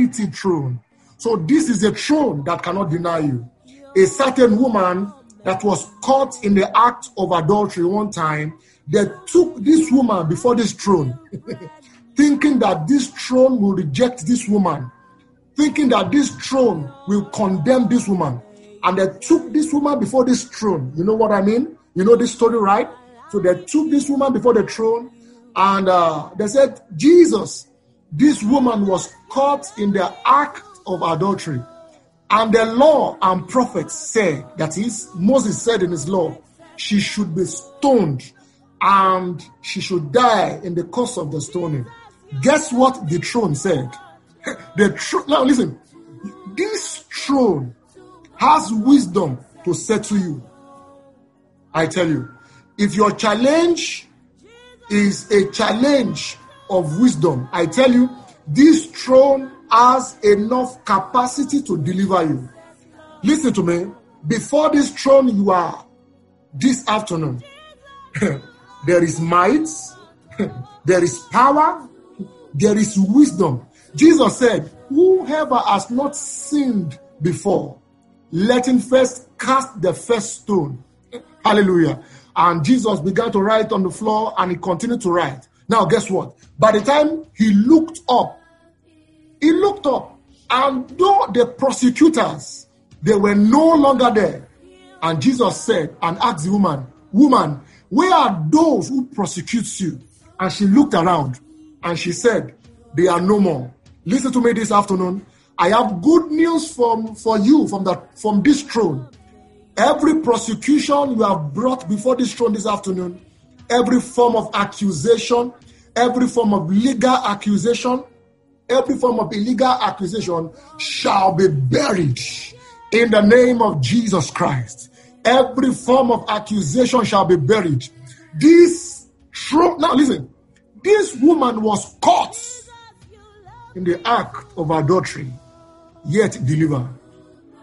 mighty throne. So this is a throne that cannot deny you. A certain woman that was caught in the act of adultery one time, they took this woman before this throne, thinking that this throne will reject this woman, thinking that this throne will condemn this woman. And they took this woman before this throne. You know what I mean? You know this story, right? So they took this woman before the throne and uh, they said, Jesus, this woman was caught in the act of adultery. And the law and prophets said, that is, Moses said in his law, she should be stoned and she should die in the course of the stoning. Guess what the throne said? the throne, now listen, this throne has wisdom to settle you. I tell you, if your challenge is a challenge of wisdom, I tell you, this throne has enough capacity to deliver you. Listen to me. Before this throne, you are this afternoon. there is might, there is power, there is wisdom. Jesus said, Whoever has not sinned before, let him first cast the first stone. Hallelujah. And Jesus began to write on the floor and he continued to write. Now, guess what? By the time he looked up, he looked up, and though the prosecutors they were no longer there, and Jesus said and asked the woman, Woman, where are those who prosecute you? And she looked around and she said, They are no more. Listen to me this afternoon. I have good news from for you from the from this throne. Every prosecution you have brought before this throne this afternoon, every form of accusation, every form of legal accusation, every form of illegal accusation shall be buried in the name of Jesus Christ. Every form of accusation shall be buried. This throne, now listen, this woman was caught in the act of adultery, yet delivered.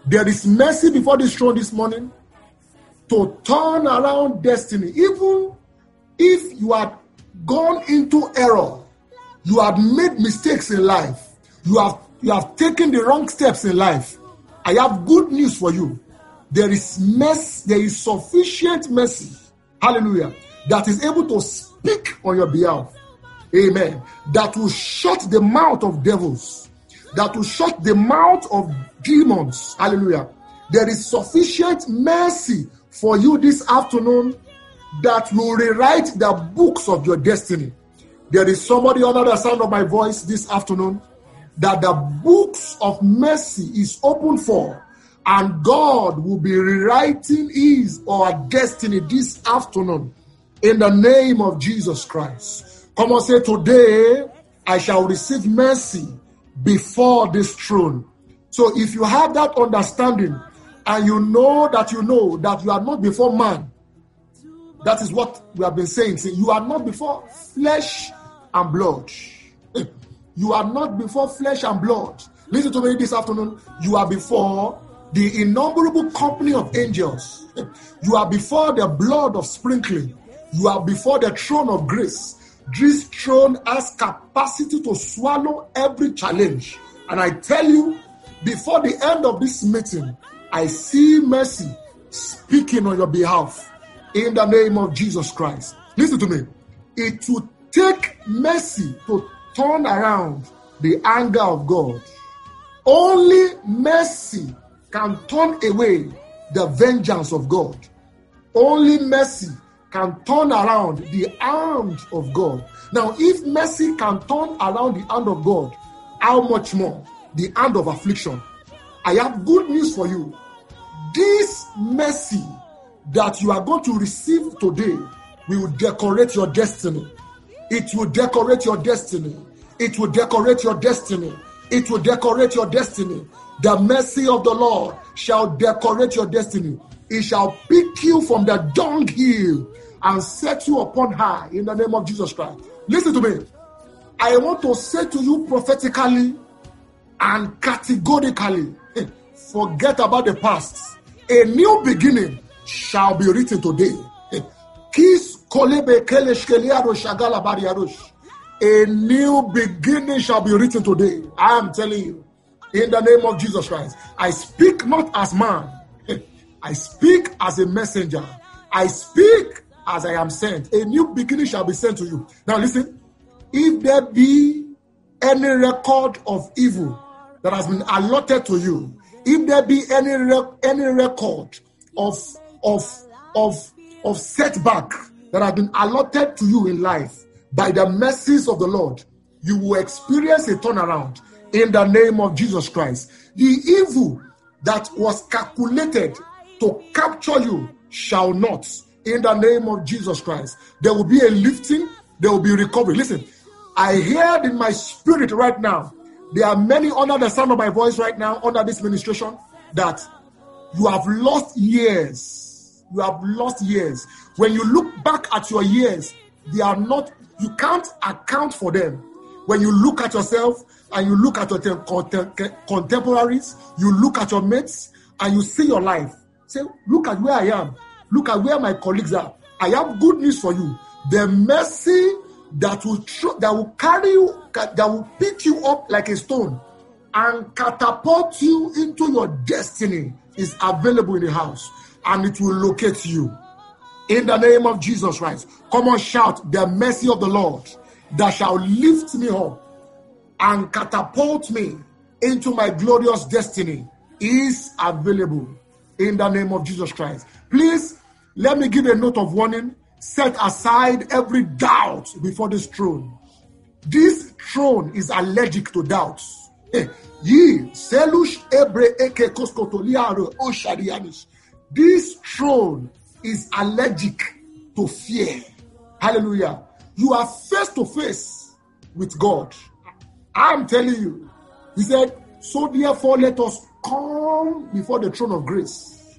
There is mercy before this throne this morning to turn around destiny. Even if you had gone into error, you have made mistakes in life, you have you have taken the wrong steps in life. I have good news for you. There is mercy, there is sufficient mercy, hallelujah, that is able to speak on your behalf. Amen. That will shut the mouth of devils, that will shut the mouth of demons. Hallelujah. There is sufficient mercy for you this afternoon that will rewrite the books of your destiny. There is somebody under the sound of my voice this afternoon that the books of mercy is open for, and God will be rewriting his or destiny this afternoon in the name of Jesus Christ. Come on, say, Today I shall receive mercy before this throne. So if you have that understanding and you know that you know that you are not before man, that is what we have been saying. See, you are not before flesh and blood. Eh, you are not before flesh and blood. Listen to me this afternoon. You are before the innumerable company of angels. Eh, you are before the blood of sprinkling. You are before the throne of grace. This throne has capacity to swallow every challenge. And I tell you, before the end of this meeting, I see mercy speaking on your behalf in the name of Jesus Christ. Listen to me. It will take mercy to turn around the anger of God. Only mercy can turn away the vengeance of God. Only mercy can turn around the hand of God. Now, if mercy can turn around the hand of God, how much more the hand of affliction? I have good news for you. This mercy that you are going to receive today will decorate your destiny. It will decorate your destiny. It will decorate your destiny. It will decorate your destiny. The mercy of the Lord shall decorate your destiny. It shall pick you from the dunghill and set you upon high in the name of Jesus Christ. Listen to me. I want to say to you prophetically and categorically forget about the past. A new beginning shall be written today. A new beginning shall be written today. I am telling you. In the name of Jesus Christ. I speak not as man, I speak as a messenger. I speak as I am sent. A new beginning shall be sent to you. Now, listen. If there be any record of evil that has been allotted to you, if there be any any record of of of of setback that have been allotted to you in life by the mercies of the Lord, you will experience a turnaround in the name of Jesus Christ. The evil that was calculated to capture you shall not in the name of Jesus Christ. There will be a lifting, there will be recovery. Listen, I heard in my spirit right now, there are many under the sound of my voice right now, under this ministration, that you have lost years. You have lost years. When you look back at your years, they are not, you can't account for them. When you look at yourself and you look at your contemporaries, you look at your mates, and you see your life. Say, look at where I am. Look at where my colleagues are. I have good news for you. The mercy that will that will carry you, that will pick you up like a stone and catapult you into your destiny is available in the house and it will locate you. In the name of Jesus Christ. Come on, shout the mercy of the Lord that shall lift me up and catapult me into my glorious destiny is available in the name of Jesus Christ. Please let me give a note of warning. Set aside every doubt before this throne. This throne is allergic to doubts. Eh, this throne is allergic to fear. Hallelujah. You are face to face with God. I'm telling you. He said, So therefore, let us come before the throne of grace.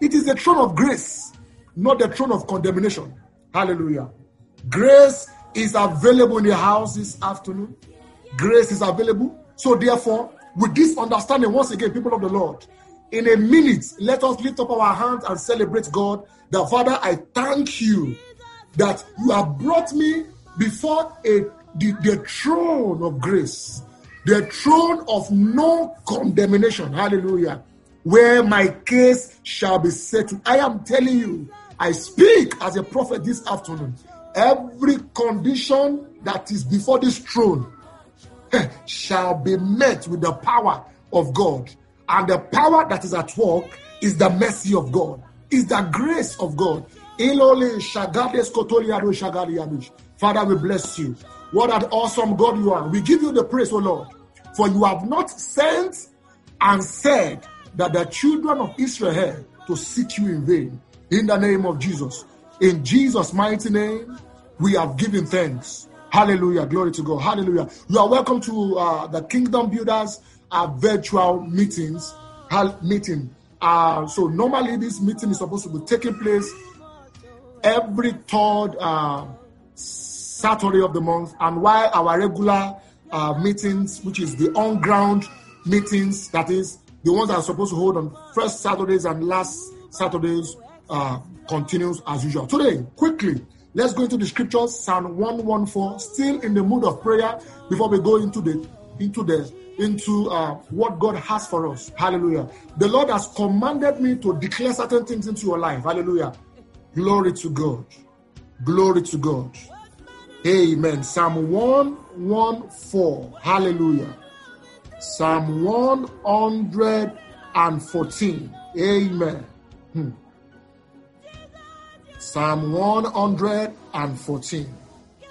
It is the throne of grace, not the throne of condemnation. Hallelujah. Grace is available in the house this afternoon. Grace is available. So, therefore, with this understanding, once again, people of the Lord, in a minute, let us lift up our hands and celebrate God. The Father, I thank you that you have brought me before a, the, the throne of grace the throne of no condemnation. Hallelujah. Where my case shall be settled. I am telling you, I speak as a prophet this afternoon. Every condition that is before this throne eh, shall be met with the power of God. And the power that is at work is the mercy of God, is the grace of God. Father, we bless you. What an awesome God you are. We give you the praise, O Lord. For you have not sent and said that the children of Israel to seek you in vain. In the name of Jesus. In Jesus' mighty name, we have given thanks. Hallelujah. Glory to God. Hallelujah. You are welcome to uh, the Kingdom Builders uh, virtual meetings. Meeting. Uh, so normally this meeting is supposed to be taking place every third uh, Saturday of the month, and while our regular uh, meetings, which is the on ground meetings, that is the ones that are supposed to hold on first Saturdays and last Saturdays, uh, continues as usual. Today, quickly, let's go into the scriptures, Psalm 114, still in the mood of prayer before we go into the into the into uh, what God has for us. Hallelujah. The Lord has commanded me to declare certain things into your life. Hallelujah. Glory to God. Glory to God. Amen. Psalm 114. Hallelujah. Psalm 114. Amen. Hmm. Psalm 114.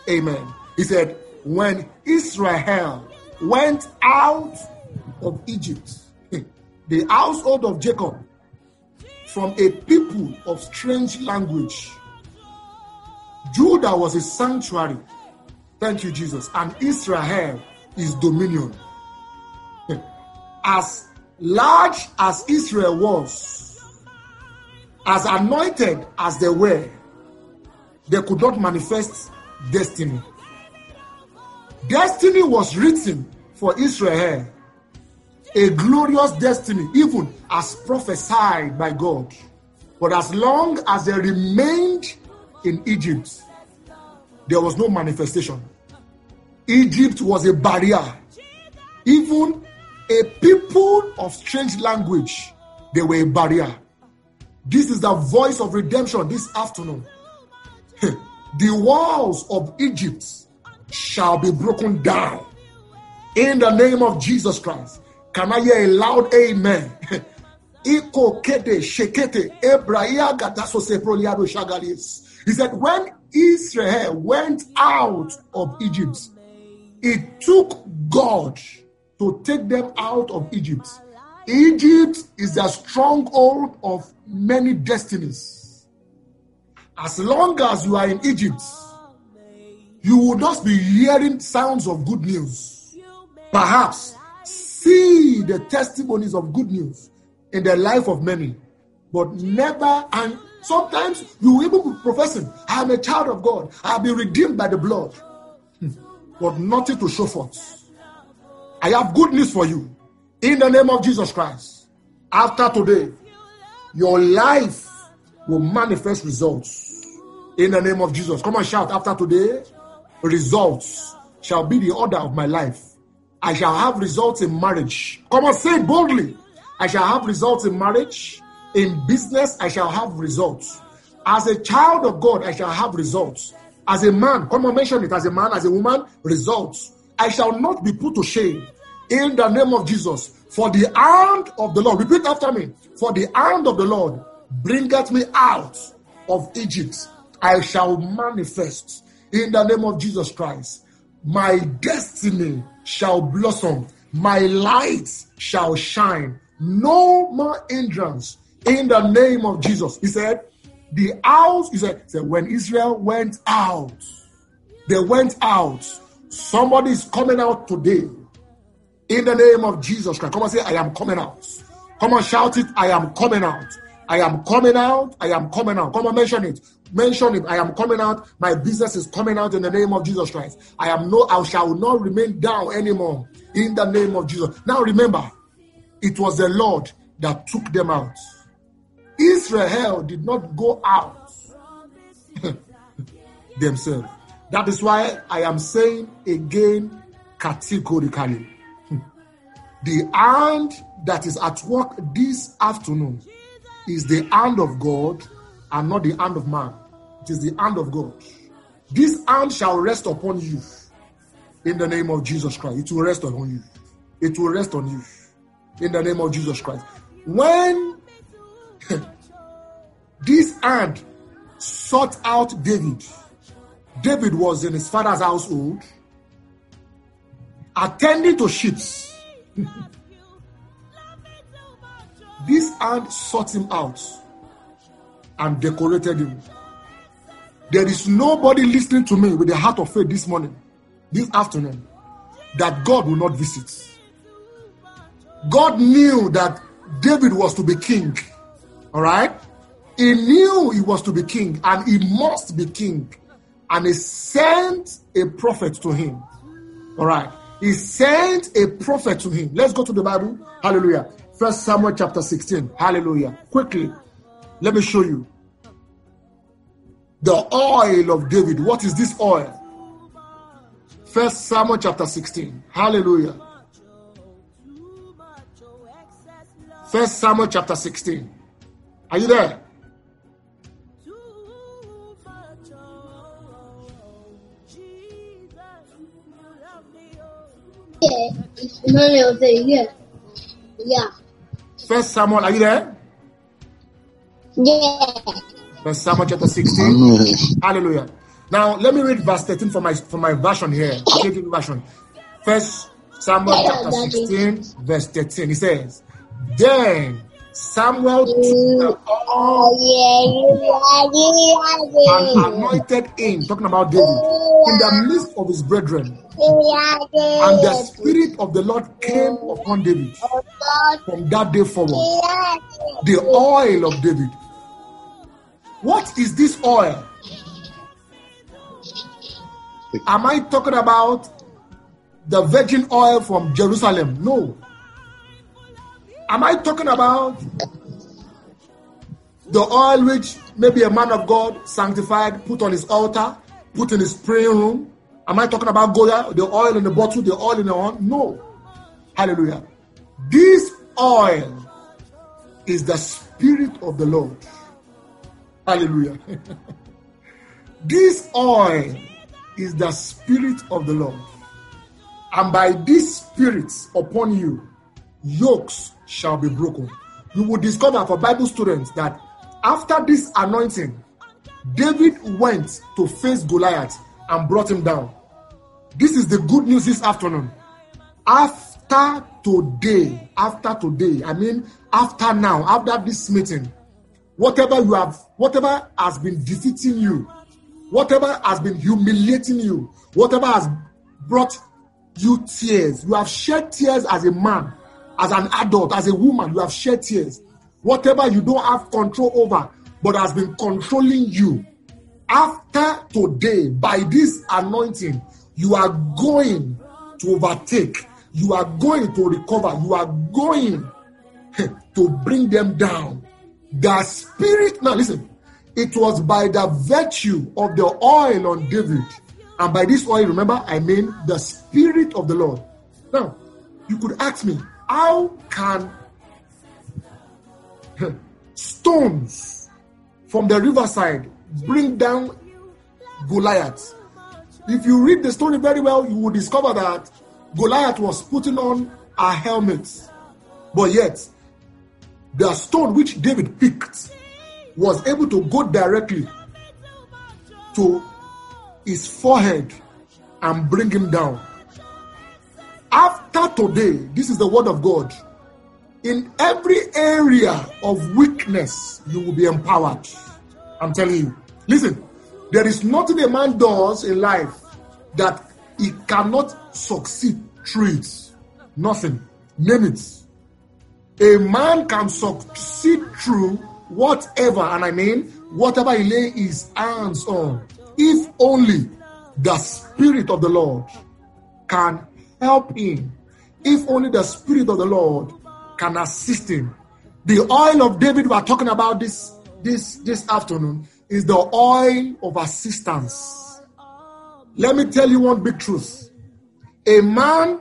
Amen. He said, When Israel went out of Egypt, the household of Jacob, from a people of strange language, Judah was a sanctuary. Thank you, Jesus. And Israel is dominion. As large as Israel was, as anointed as they were, they could not manifest destiny. Destiny was written for Israel, a glorious destiny, even as prophesied by God. But as long as they remained in Egypt, there was no manifestation. Egypt was a barrier. Even a people of strange language, they were a barrier. This is the voice of redemption this afternoon. the walls of Egypt shall be broken down in the name of Jesus Christ. Can I hear a loud amen? He said, when Israel went out of Egypt, it took God to take them out of Egypt. Egypt is the stronghold of many destinies. As long as you are in Egypt, you will just be hearing sounds of good news. Perhaps see the testimonies of good news in the life of many, but never and sometimes you even be professing, I am a child of God, I have been redeemed by the blood, hmm. but nothing to show forth. I have good news for you in the name of Jesus Christ. After today, your life will manifest results in the name of Jesus. Come on, shout after today, results shall be the order of my life. I shall have results in marriage. Come on, say boldly. I shall have results in marriage. In business, I shall have results. As a child of God, I shall have results. As a man, come on, mention it. As a man, as a woman, results. I shall not be put to shame in the name of Jesus. For the hand of the Lord, repeat after me. For the hand of the Lord bringeth me out of Egypt. I shall manifest in the name of Jesus Christ. My destiny shall blossom. My light shall shine. No more hindrance in the name of Jesus. He said, the house, he said, said when Israel went out, they went out. Somebody is coming out today in the name of Jesus Christ. Come on, say, I am coming out. Come on, shout it. I am coming out. I am coming out. I am coming out. Come on, mention it. Mention it. I am coming out. My business is coming out in the name of Jesus Christ. I am no, I shall not remain down anymore in the name of Jesus. Now remember, it was the Lord that took them out. Israel did not go out themselves. That is why I am saying again categorically the hand that is at work this afternoon is the hand of God and not the hand of man. It is the hand of God. This hand shall rest upon you in the name of Jesus Christ. It will rest on you. It will rest on you in the name of Jesus Christ. When this hand sought out David, David was in his father's household, attending to sheep this hand sought him out and decorated him. There is nobody listening to me with a heart of faith this morning, this afternoon, that God will not visit. God knew that David was to be king. All right? He knew he was to be king and he must be king. And he sent a prophet to him. All right? he sent a prophet to him. Let's go to the Bible. Hallelujah. First Samuel chapter 16. Hallelujah. Quickly, let me show you. The oil of David. What is this oil? First Samuel chapter 16. Hallelujah. First Samuel chapter 16. Are you there? Yeah. First Samuel, are you there? Yeah. First Samuel chapter 16. Hallelujah. Now let me read verse 13 for my for my version here. version. First Samuel chapter 16, verse 13. He says, Then Samuel took the and anointed him, talking about David, in the midst of his brethren. And the Spirit of the Lord came upon David from that day forward. The oil of David. What is this oil? Am I talking about the virgin oil from Jerusalem? No. Am I talking about the oil which maybe a man of God sanctified, put on his altar, put in his praying room? Am I talking about Goya, the oil in the bottle, the oil in the horn? No. Hallelujah. This oil is the spirit of the Lord. Hallelujah. this oil is the spirit of the Lord. And by this spirit upon you, yokes shall be broken. You will discover for Bible students that after this anointing, David went to face Goliath and brought him down. This is the good news this afternoon. After today, after today, I mean, after now, after this meeting, whatever you have, whatever has been defeating you, whatever has been humiliating you, whatever has brought you tears, you have shed tears as a man, as an adult, as a woman, you have shed tears. Whatever you don't have control over, but has been controlling you. After today, by this anointing, you are going to overtake, you are going to recover, you are going to bring them down. The spirit, now listen, it was by the virtue of the oil on David, and by this oil, remember, I mean the spirit of the Lord. Now, you could ask me, how can stones from the riverside bring down Goliath? If you read the story very well, you will discover that Goliath was putting on a helmet, but yet the stone which David picked was able to go directly to his forehead and bring him down. After today, this is the word of God. In every area of weakness, you will be empowered. I'm telling you. Listen, there is nothing a man does in life that he cannot succeed through it. Nothing. Name it. A man can succeed through whatever, and I mean whatever he lay his hands on, if only the Spirit of the Lord can help him, if only the Spirit of the Lord can assist him. The oil of David we are talking about this this this afternoon is the oil of assistance. Let me tell you one big truth. A man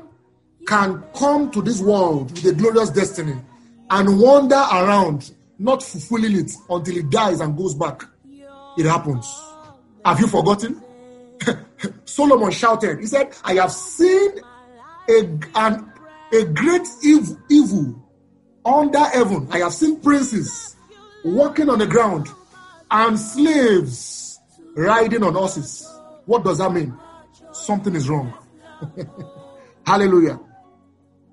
can come to this world with a glorious destiny and wander around, not fulfilling it until he dies and goes back. It happens. Have you forgotten? Solomon shouted, He said, I have seen a, an, a great evil, evil under heaven. I have seen princes walking on the ground and slaves riding on horses. What does that mean? Something is wrong. Hallelujah.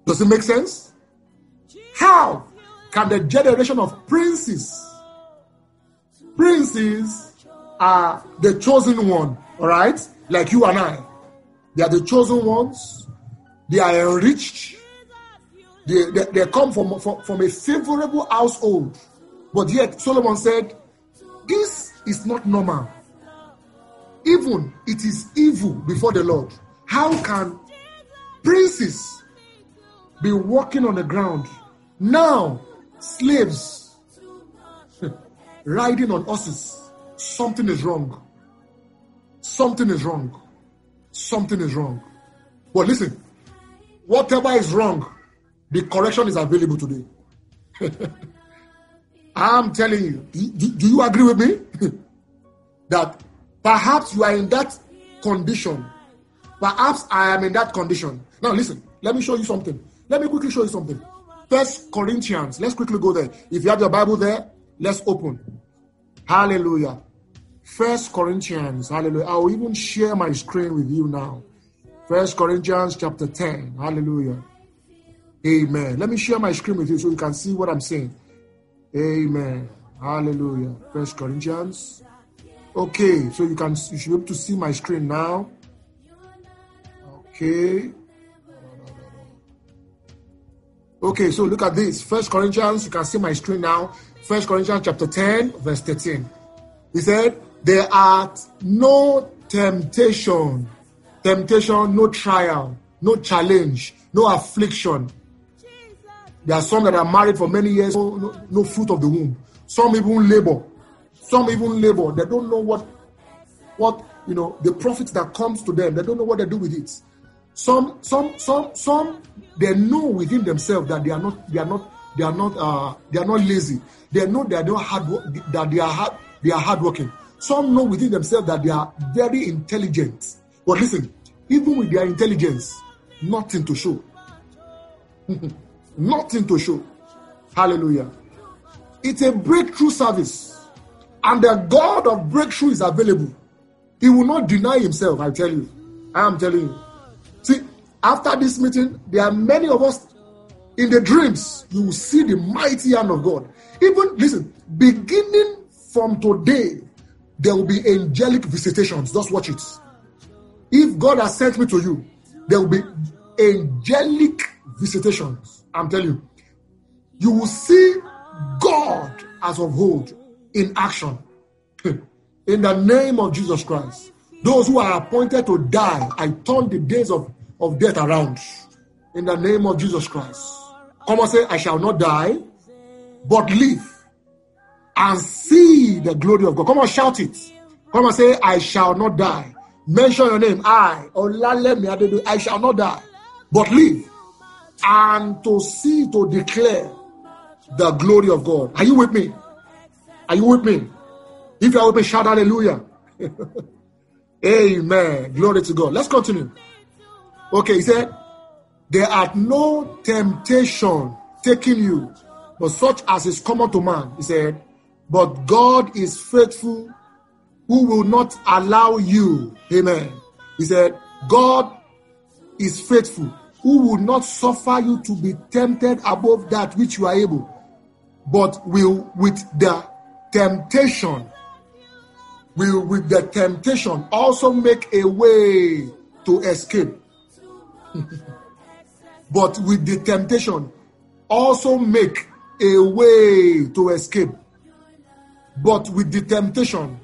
Does it make sense? How can the generation of princes, princes are the chosen one, all right? Like you and I. They are the chosen ones. They are enriched. They, they, they come from, from, from a favorable household. But yet, Solomon said, This is not normal. Even it is evil before the Lord. How can princes be walking on the ground? Now, slaves riding on horses. Something is wrong. Something is wrong. Something is wrong. But listen, whatever is wrong, the correction is available today. I'm telling you, do, do you agree with me? that perhaps you are in that condition. Perhaps I am in that condition. Now, listen, let me show you something. Let me quickly show you something. First Corinthians, let's quickly go there. If you have your Bible there, let's open. Hallelujah. First Corinthians, hallelujah. I'll even share my screen with you now. First Corinthians chapter 10, hallelujah. Amen. Let me share my screen with you so you can see what I'm saying. Amen. Hallelujah. First Corinthians. Okay, so you can you should be able to see my screen now. Okay. Okay, so look at this. First Corinthians, you can see my screen now. First Corinthians chapter 10, verse 13. He said, There are no temptation, temptation, no trial, no challenge, no affliction. There are some that are married for many years, no, no, fruit of the womb. Some even labor. Some even labor. They don't know what, what you know, the profit that comes to them. They don't know what they do with it. Some, some, some, some, they know within themselves that they are not, they are not, they are not, uh, they are not lazy. They know they are hard, that they are hard, they are hardworking. Some know within themselves that they are very intelligent. But listen, even with their intelligence, nothing to show. nothing to show. Hallelujah. It's a breakthrough service. And the God of breakthrough is available. He will not deny himself, I tell you. I am telling you. After this meeting, there are many of us in the dreams. You will see the mighty hand of God. Even, listen, beginning from today, there will be angelic visitations. Just watch it. If God has sent me to you, there will be angelic visitations. I'm telling you. You will see God as of old in action. in the name of Jesus Christ. Those who are appointed to die, I turn the days of, of death around. In the name of Jesus Christ. Come and say, I shall not die, but live and see the glory of God. Come on, shout it. Come and say, I shall not die. Mention your name. I, I shall not die, but live and to see, to declare the glory of God. Are you with me? Are you with me? If you are with me, shout hallelujah. Amen. Glory to God. Let's continue. Okay, he said, There are no temptation taking you, but such as is common to man. He said, But God is faithful, who will not allow you. Amen. He said, God is faithful, who will not suffer you to be tempted above that which you are able, but will with the temptation, will with the temptation also make a way to escape. but with the temptation also make a way to escape. But with the temptation,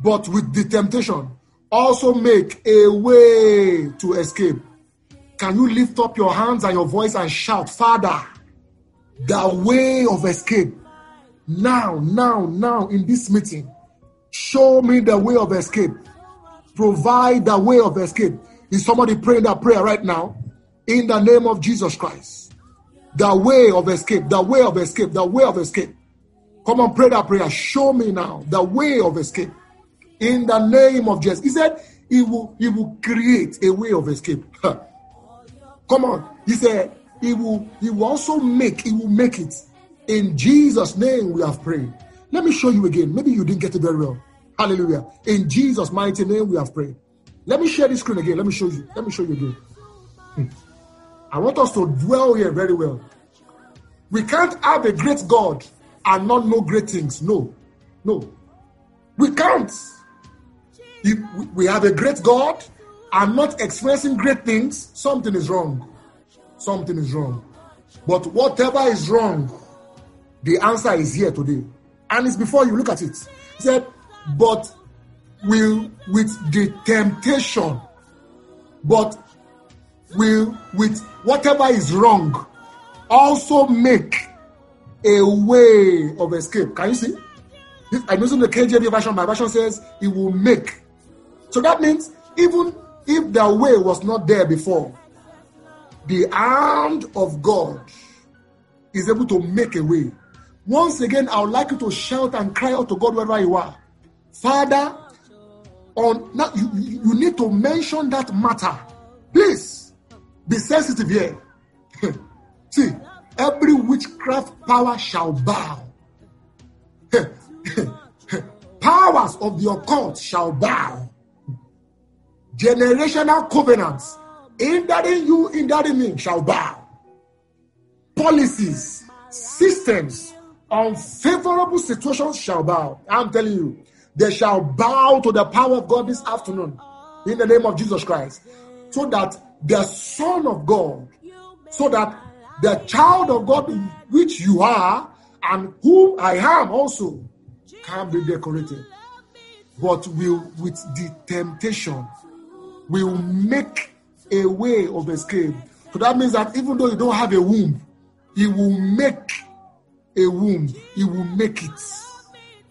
but with the temptation also make a way to escape. Can you lift up your hands and your voice and shout, Father, the way of escape? Now, now, now, in this meeting, show me the way of escape. Provide the way of escape. Is somebody praying that prayer right now? In the name of Jesus Christ. The way of escape, the way of escape, the way of escape. Come on, pray that prayer. Show me now the way of escape. In the name of Jesus. He said he will, he will create a way of escape. Come on. He said he will, he will also make, he will make it. In Jesus' name we have prayed. Let me show you again. Maybe you didn't get it very well. Hallelujah. In Jesus' mighty name we have prayed. Let me share this screen again. Let me show you. Let me show you again. Hmm. I want us to dwell here very well. We can't have a great God and not know great things. No. No. We can't. If we have a great God and not experiencing great things, something is wrong. Something is wrong. But whatever is wrong, the answer is here today. And it's before you look at it. He said, but will with the temptation, but will with whatever is wrong also make a way of escape. Can you see? I'm using the KJV version. My version says it will make. So that means even if the way was not there before, the hand of God is able to make a way. Once again, I would like you to shout and cry out to God wherever you are. Father, on now you, you need to mention that matter. Please be sensitive here. See, every witchcraft power shall bow. Powers of the occult shall bow. Generational covenants in hindering you, in hindering me shall bow. Policies, systems, unfavorable situations shall bow. I'm telling you, they shall bow to the power of God this afternoon in the name of Jesus Christ. So that the Son of God, so that the child of God, which you are, and whom I am also, can be decorated. But will with the temptation, will make a way of escape. So that means that even though you don't have a womb, he will make a womb. He will make it.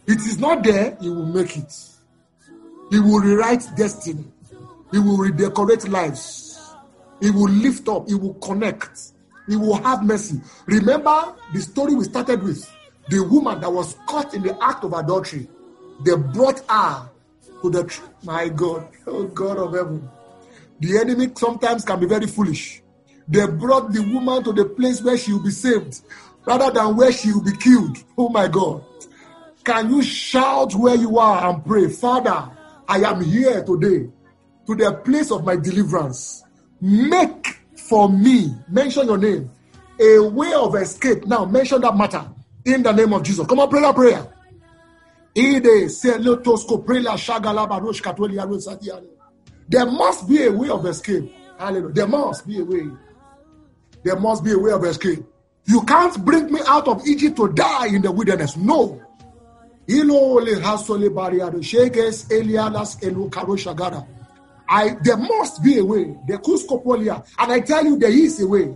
It is not there, he will make it. He will rewrite destiny. He will redecorate lives. He will lift up, He will connect, He will have mercy. Remember the story we started with the woman that was caught in the act of adultery. They brought her to the tr- my God, oh God of heaven. The enemy sometimes can be very foolish. They brought the woman to the place where she will be saved rather than where she will be killed. Oh my God. Can you shout where you are and pray, Father, I am here today to the place of my deliverance. Make for me, mention your name, a way of escape. Now, mention that matter in the name of Jesus. Come on, pray that prayer. There must be a way of escape. Hallelujah. There must be a way. There must be a way of escape. You can't bring me out of Egypt to die in the wilderness. No. I there must be a way. The Kuskopolia. And I tell you, there is a way.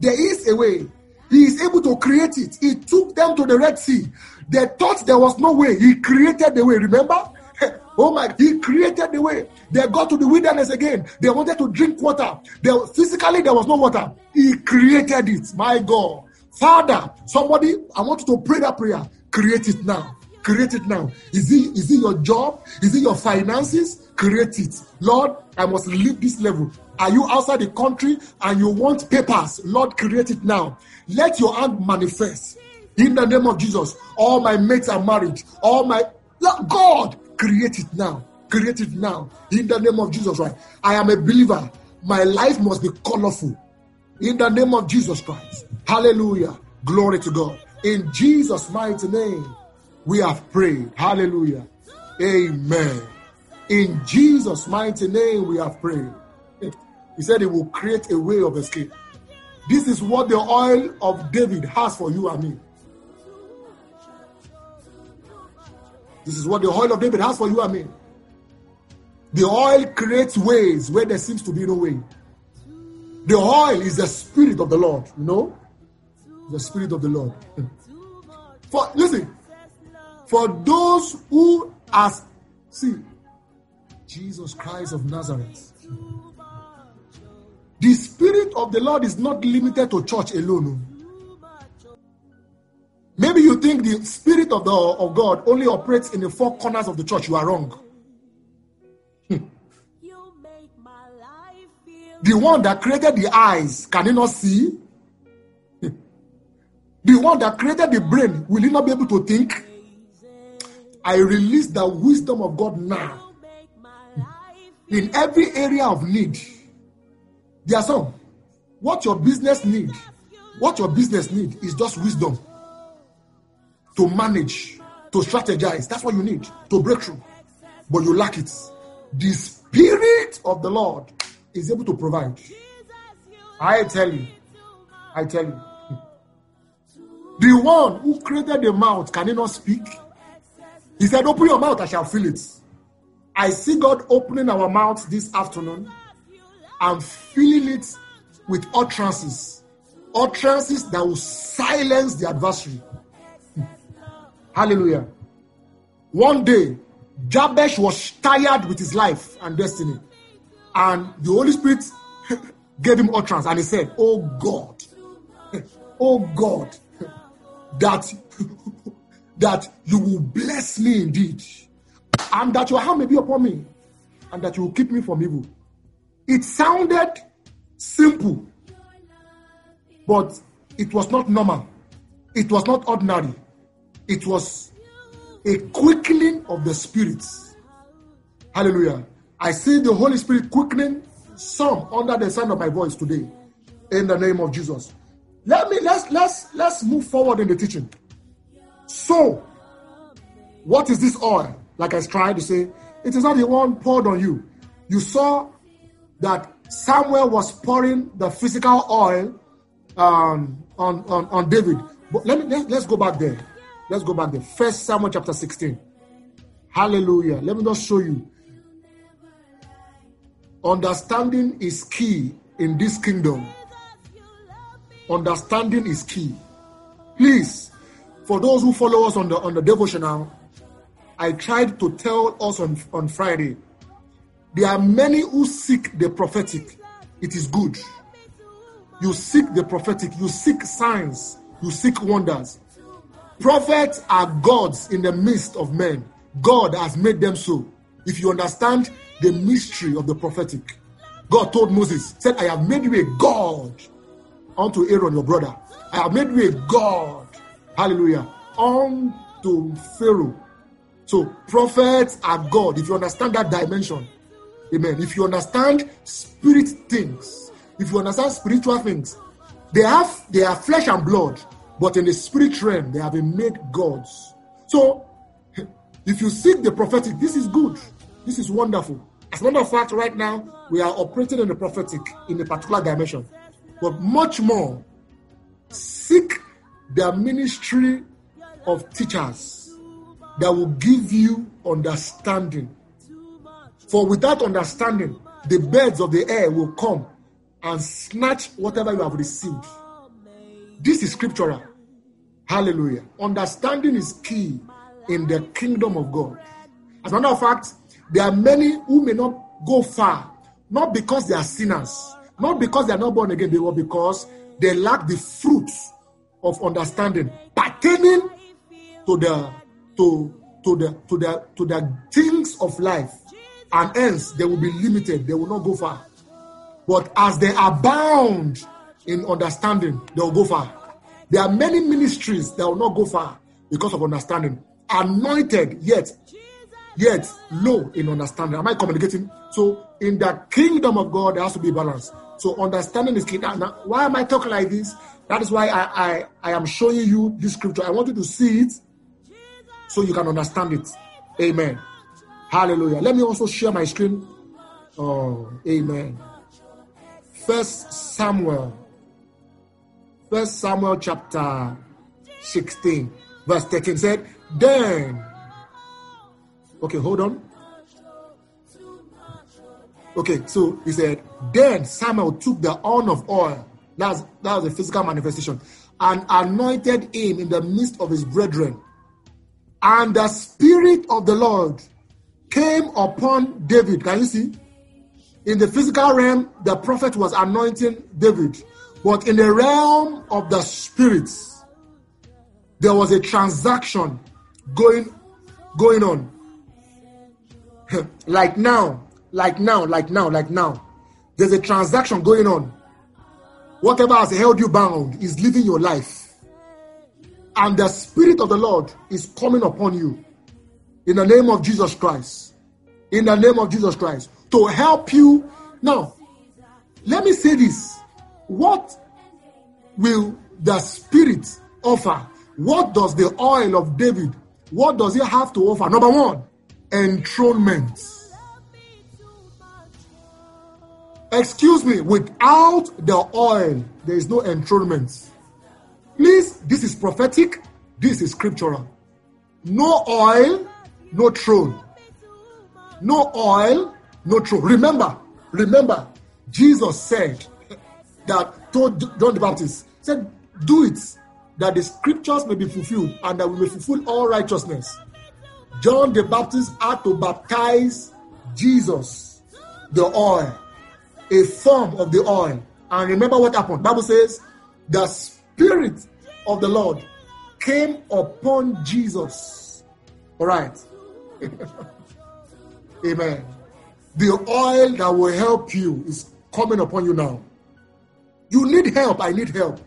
There is a way. He is able to create it. He took them to the Red Sea. They thought there was no way. He created the way. Remember? Oh my, he created the way. They got to the wilderness again. They wanted to drink water. They, physically, there was no water. He created it. My God. Father, somebody, I want you to pray that prayer. Create it now. Create it now. Is it, is it your job? Is it your finances? Create it. Lord, I must leave this level. Are you outside the country and you want papers? Lord, create it now. Let your hand manifest. In the name of Jesus. All my mates are married. All my God, create it now. Create it now. In the name of Jesus Christ. I am a believer. My life must be colorful. In the name of Jesus Christ. Hallelujah. Glory to God. In Jesus' mighty name, we have prayed. Hallelujah. Amen. In Jesus' mighty name, we have prayed. He said he will create a way of escape. This is what the oil of David has for you and me. This is what the oil of David has for you and me. The oil creates ways where there seems to be no way. The oil is the spirit of the Lord, you know? The spirit of the Lord. For listen, for those who ask, see, Jesus Christ of Nazareth. The spirit of the Lord is not limited to church alone. Oh. Maybe you think the spirit of the of God only operates in the four corners of the church. You are wrong. The one that created the eyes, can he not see? The one that created the brain, will he not be able to think? I release the wisdom of God now in every area of need. There are some. What your business need, what your business need is just wisdom to manage, to strategize. That's what you need to break through. But you lack it. The Spirit of the Lord is able to provide. I tell you, I tell you. The one who created the mouth, can he not speak? He said, Open your mouth, I shall fill it. I see God opening our mouths this afternoon and filling it with utterances, utterances that will silence the adversary. Hmm. Hallelujah. One day, Jabez was tired with his life and destiny, and the Holy Spirit gave him utterance, and he said, "Oh God, oh God, that that you will bless me indeed, and that your hand may be upon me, and that you will keep me from evil." It sounded simple, but it was not normal. It was not ordinary. It was a quickening of the spirits. Hallelujah. I see the Holy Spirit quickening some under the sound of my voice today. In the name of Jesus. Let me let's let's let's move forward in the teaching. So, what is this oil? Like I tried to say, it is not the one poured on you. You saw that Samuel was pouring the physical oil um, on, on, on David. But let me let, let's go back there. Let's go back there. First Samuel chapter 16. Hallelujah. Let me just show you. Understanding is key in this kingdom. Understanding is key. Please, for those who follow us on the on the devotional, I tried to tell us on, on Friday there are many who seek the prophetic, it is good. You seek the prophetic, you seek signs, you seek wonders. Prophets are gods in the midst of men. God has made them so. If you understand the mystery of the prophetic, God told Moses, said, I have made you a God unto Aaron, your brother. I have made you a God. Hallelujah. Unto Pharaoh. So prophets are God. If you understand that dimension, amen. If you understand spirit things, if you understand spiritual things, they have they are flesh and blood, but in the spirit realm, they have been made gods. So if you seek the prophetic, this is good. This is wonderful. As a matter of fact, right now, we are operating in the prophetic in a particular dimension. But much more, seek the ministry of teachers that will give you understanding. For without understanding, the birds of the air will come and snatch whatever you have received. This is scriptural. Hallelujah. Understanding is key in the kingdom of God. As a matter of fact, there are many who may not go far, not because they are sinners, not because they are not born again, they were because they lack the fruits of understanding pertaining to the to to the to the to the things of life, and hence they will be limited. They will not go far. But as they abound in understanding, they will go far. There are many ministries that will not go far because of understanding. Anointed yet yet low in understanding. Am I communicating? So in the kingdom of God, there has to be balance. So understanding is key. Now, why am I talking like this? That is why I, I, I am showing you this scripture. I want you to see it so you can understand it. Amen. Hallelujah. Let me also share my screen. Oh, amen. First Samuel. First Samuel chapter 16, verse 13 said, Then Okay, hold on. Okay, so he said, Then Samuel took the horn of oil, that's, that was a physical manifestation, and anointed him in the midst of his brethren. And the Spirit of the Lord came upon David. Can you see? In the physical realm, the prophet was anointing David. But in the realm of the spirits, there was a transaction going, going on. like now, like now, like now, like now. There's a transaction going on. Whatever has held you bound is living your life. And the Spirit of the Lord is coming upon you. In the name of Jesus Christ. In the name of Jesus Christ. To help you. Now, let me say this. What will the Spirit offer? What does the oil of David, what does it have to offer? Number one, enthronement. Excuse me, without the oil, there is no enthronement. Please, this is prophetic, this is scriptural. No oil, no throne. No oil, no throne. Remember, remember, Jesus said that told John the Baptist, said, Do it that the scriptures may be fulfilled and that we may fulfill all righteousness. John the Baptist had to baptize Jesus, the oil, a form of the oil. And remember what happened? Bible says the spirit of the Lord came upon Jesus. All right. Amen. The oil that will help you is coming upon you now. You need help. I need help.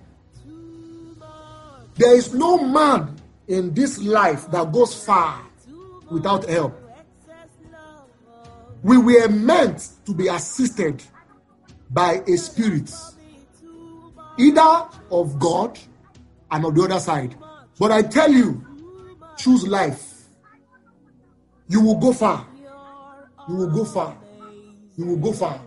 There is no man in this life that goes far without help. We were meant to be assisted by a spirit, either of God and of the other side. But I tell you, choose life. You will go far. You will go far. You will go far.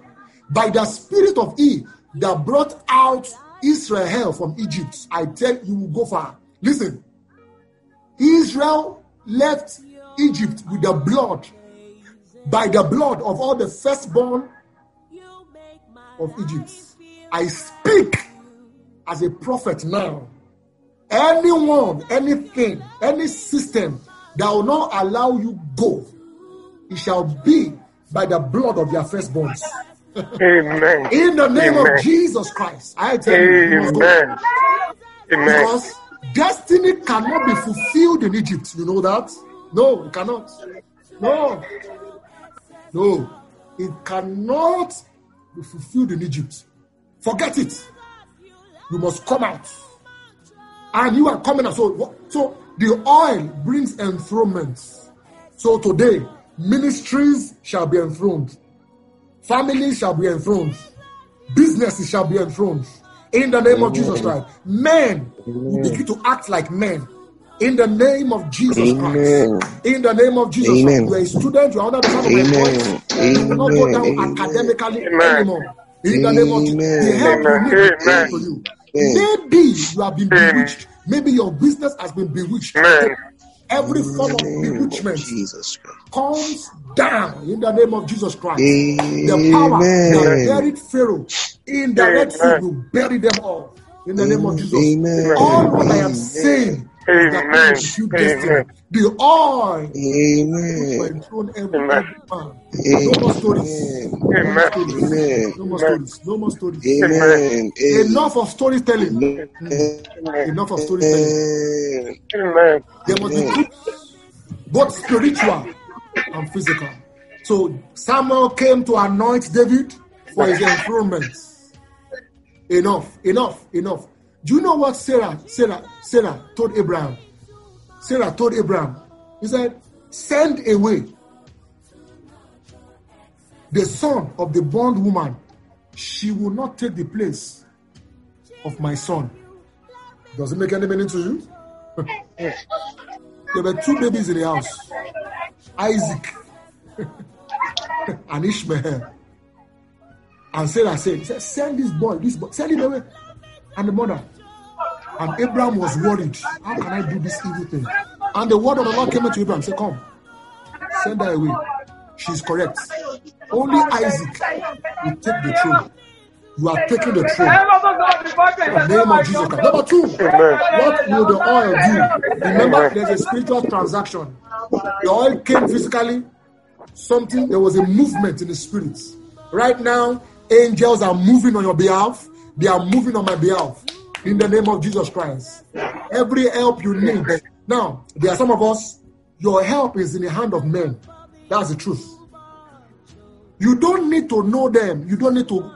By the spirit of E that brought out Israel from Egypt, I tell you, you will go far. Listen, Israel left Egypt with the blood, by the blood of all the firstborn of Egypt. I speak as a prophet now. Anyone, anything, any system that will not allow you go, it shall be by the blood of your firstborns. Amen. In the name Amen. of Jesus Christ, I tell you, you must go. Amen. Amen. Because destiny cannot be fulfilled in Egypt. You know that? No, it cannot. No. No. It cannot be fulfilled in Egypt. Forget it. You must come out. And you are coming out. So, so the oil brings enthronement. So today, ministries shall be enthroned. Families shall be enthroned. Businesses shall be enthroned. In the name of Jesus Christ. Men will begin to act like men. In the name of Jesus Amen. Christ. In the name of Jesus Amen. Christ. You are a student, you are under the sound of my voice. You will not go down Amen. academically Amen. anymore. In the name of Jesus. The Amen. help you need will Amen. to you. Amen. Maybe you have been bewitched. Maybe your business has been bewitched. Amen. Every In form the of name of bewitchment Jesus Christ. comes down in the name of Jesus Christ. The power Amen. that buried Pharaoh in the Red Sea will bury them all in the name of Jesus. Amen. All what I am saying is that Amen. you fulfill. Amen. The oil will Amen. enthrone every, Amen. every man. No more stories. Amen. No more Amen. stories. Amen. No more Amen. stories. No more stories. Amen. Enough of storytelling. Amen. Amen. Enough of storytelling. Amen. Amen. There must be Amen. truth, both spiritual and physical. So Samuel came to anoint David for his enthronement. Enough, enough, enough. Do you know what Sarah, Sarah, Sarah told Abraham? Sarah told Abraham, he said, send away the son of the bond woman. She will not take the place of my son. Does it make any meaning to you? there were two babies in the house Isaac and Ishmael. And Sarah said, said, Send this boy, this boy, send him away. And the mother. And Abraham was worried. How can I do this evil thing? And the word of the Lord came to Abraham, say, Come, send her away. She's correct. Only Isaac will take the throne. You are taking the throne. In the name of Jesus Christ. Number two, what will the oil do? Remember, there's a spiritual transaction. The oil came physically, something, there was a movement in the spirit. Right now, angels are moving on your behalf, they are moving on my behalf. In the name of Jesus Christ. Every help you need. Now, there are some of us, your help is in the hand of men. That's the truth. You don't need to know them. You don't need to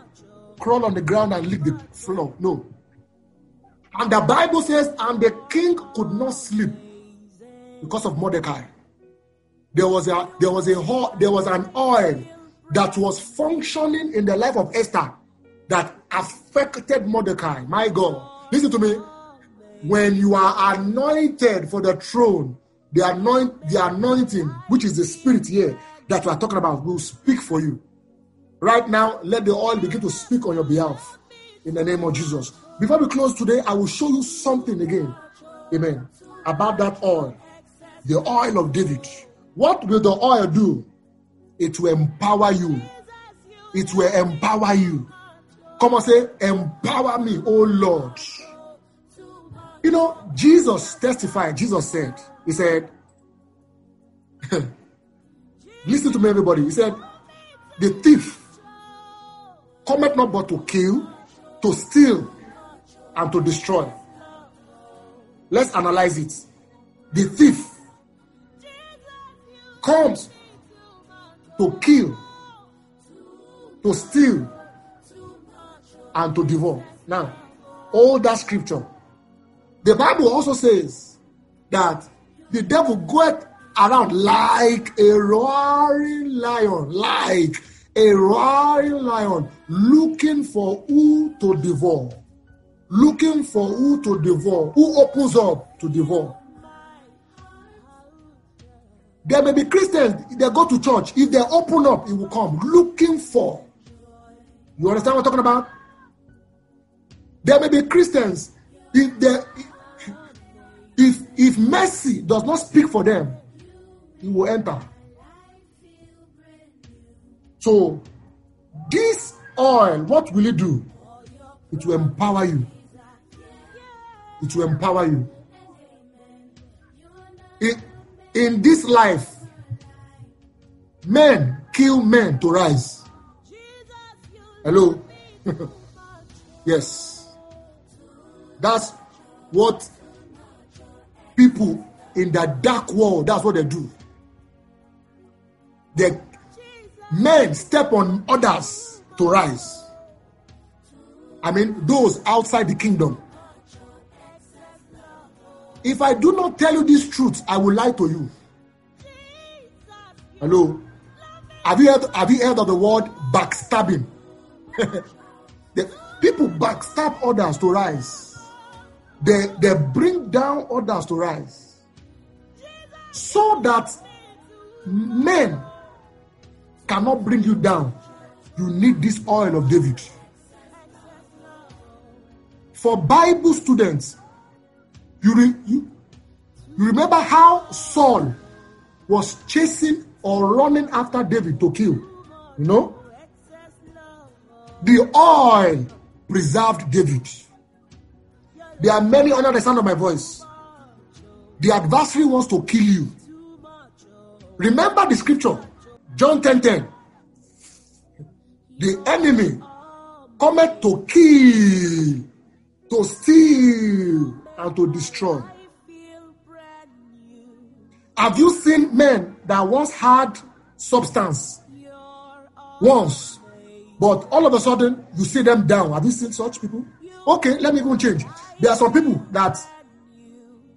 crawl on the ground and lick the floor. No. And the Bible says, and the king could not sleep because of Mordecai. There was a there was a there was an oil that was functioning in the life of Esther that affected Mordecai. My God, listen to me. When you are anointed for the throne, the anoint the anointing, which is the spirit here that we are talking about, will speak for you. Right now, let the oil begin to speak on your behalf in the name of Jesus. Before we close today, I will show you something again. Amen. About that oil, the oil of David. What will the oil do? It will empower you. It will empower you. Come and say, empower me, oh Lord. You know, Jesus testified, Jesus said, He said, listen to me, everybody. He said, the thief cometh not but to kill, to steal, and to destroy. Let's analyze it. The thief comes to kill, to steal, and to devour. Now, all that scripture. The Bible also says that the devil goeth around like a roaring lion, like a roaring lion, looking for who to devour, looking for who to devour, who opens up to devour. There may be Christians, they go to church. If they open up, it will come looking for. You understand what I'm talking about? There may be Christians, if if if mercy does not speak for them, he will enter. So this oil, what will it do? It will empower you. It will empower you. In this life, men kill men to rise. Hello? yes. That's what people in the dark world, that's what they do. The men step on others to rise. I mean, those outside the kingdom. If I do not tell you this truth, I will lie to you. Hello? Have you heard, have you heard of the word backstabbing? the people backstab others to rise. They, they bring down others to rise. So that men cannot bring you down. You need this oil of David. For Bible students, you, re, you, you remember how Saul was chasing or running after David to kill. You know? The oil preserved David. There are many under the sound of my voice. The adversary wants to kill you. Remember the scripture, John 10 10. The enemy cometh to kill, to steal, and to destroy. Have you seen men that once had substance once, but all of a sudden you see them down? Have you seen such people? Okay, let me even change. There are some people that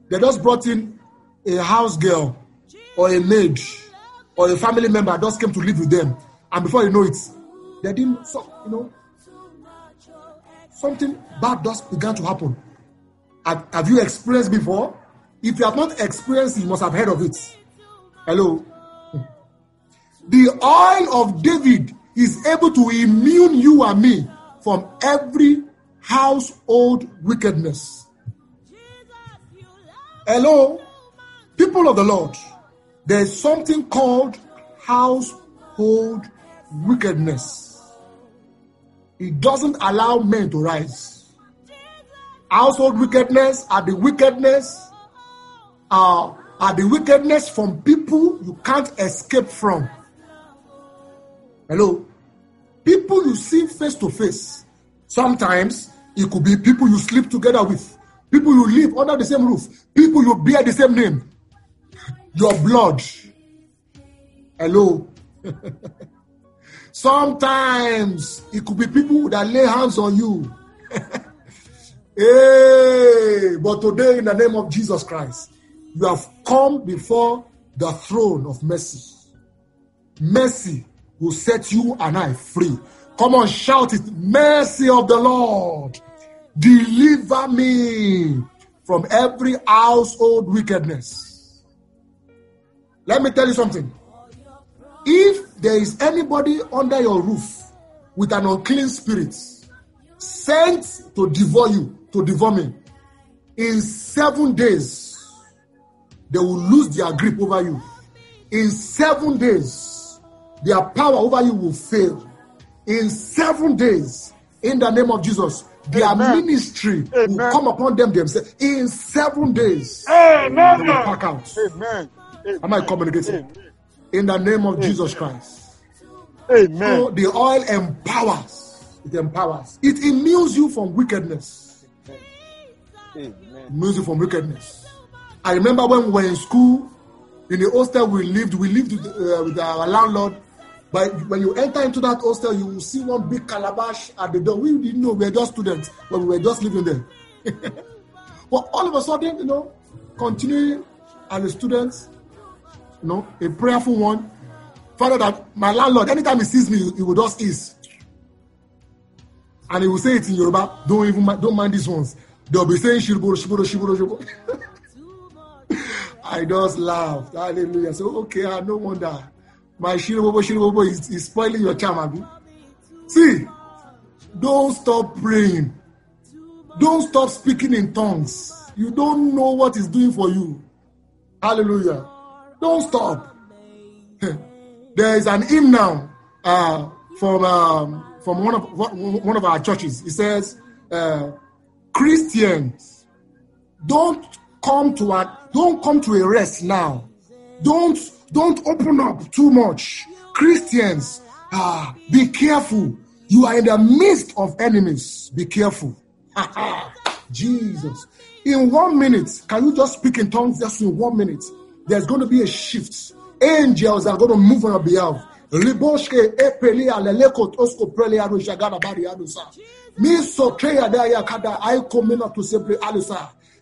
they just brought in a house girl or a maid or a family member just came to live with them, and before you know it, they didn't, so, you know, something bad just began to happen. Have, have you experienced before? If you have not experienced, you must have heard of it. Hello. The oil of David is able to immune you and me from every household wickedness. Hello, people of the Lord. There's something called household wickedness. It doesn't allow men to rise. Household wickedness are the wickedness uh, are the wickedness from people you can't escape from. Hello? People you see face to face. Sometimes it could be people you sleep together with, people you live under the same roof, people you bear the same name, your blood. Hello? Sometimes it could be people that lay hands on you. hey, but today, in the name of Jesus Christ, you have come before the throne of mercy. Mercy will set you and I free. Come on, shout it. Mercy of the Lord. Deliver me from every household wickedness. Let me tell you something. If there is anybody under your roof with an unclean spirit sent to devour you, to devour me, in seven days, they will lose their grip over you. In seven days, their power over you will fail. In seven days, in the name of Jesus, their Amen. ministry will come upon them themselves. In seven days, Amen. they will pack out. Amen. Am I communicating? In the name of Jesus Christ. So Amen. the oil empowers. It empowers. It immunes you from wickedness. Amen. Immunes you from wickedness. I remember when we were in school, in the hostel we lived, we lived with, uh, with our landlord. But when you enter into that hostel, you will see one big calabash at the door. We didn't know we were just students, but we were just living there. but all of a sudden, you know, continuing as a student, you know, a prayerful one, found that my landlord, anytime he sees me, he will just ease. And he will say it in Yoruba, don't even mi- don't mind these ones. They'll be saying shiboro, shiboro, shiboro, shiboro. I just laughed. Hallelujah. So okay, I no wonder. My shiribobo, shiribobo is, is spoiling your charm, Abi. See, don't stop praying. Don't stop speaking in tongues. You don't know what is doing for you. Hallelujah. Don't stop. there is an hymn now uh, from um, from one of one of our churches. It says, uh, "Christians, don't come to a don't come to a rest now. Don't don't open up too much. Christians, ah, be careful. You are in the midst of enemies. Be careful. Jesus. In one minute, can you just speak in tongues just in one minute? There's going to be a shift. Angels are going to move on your behalf. Tosko bari. Mi sotreya da ya kada ai komena to.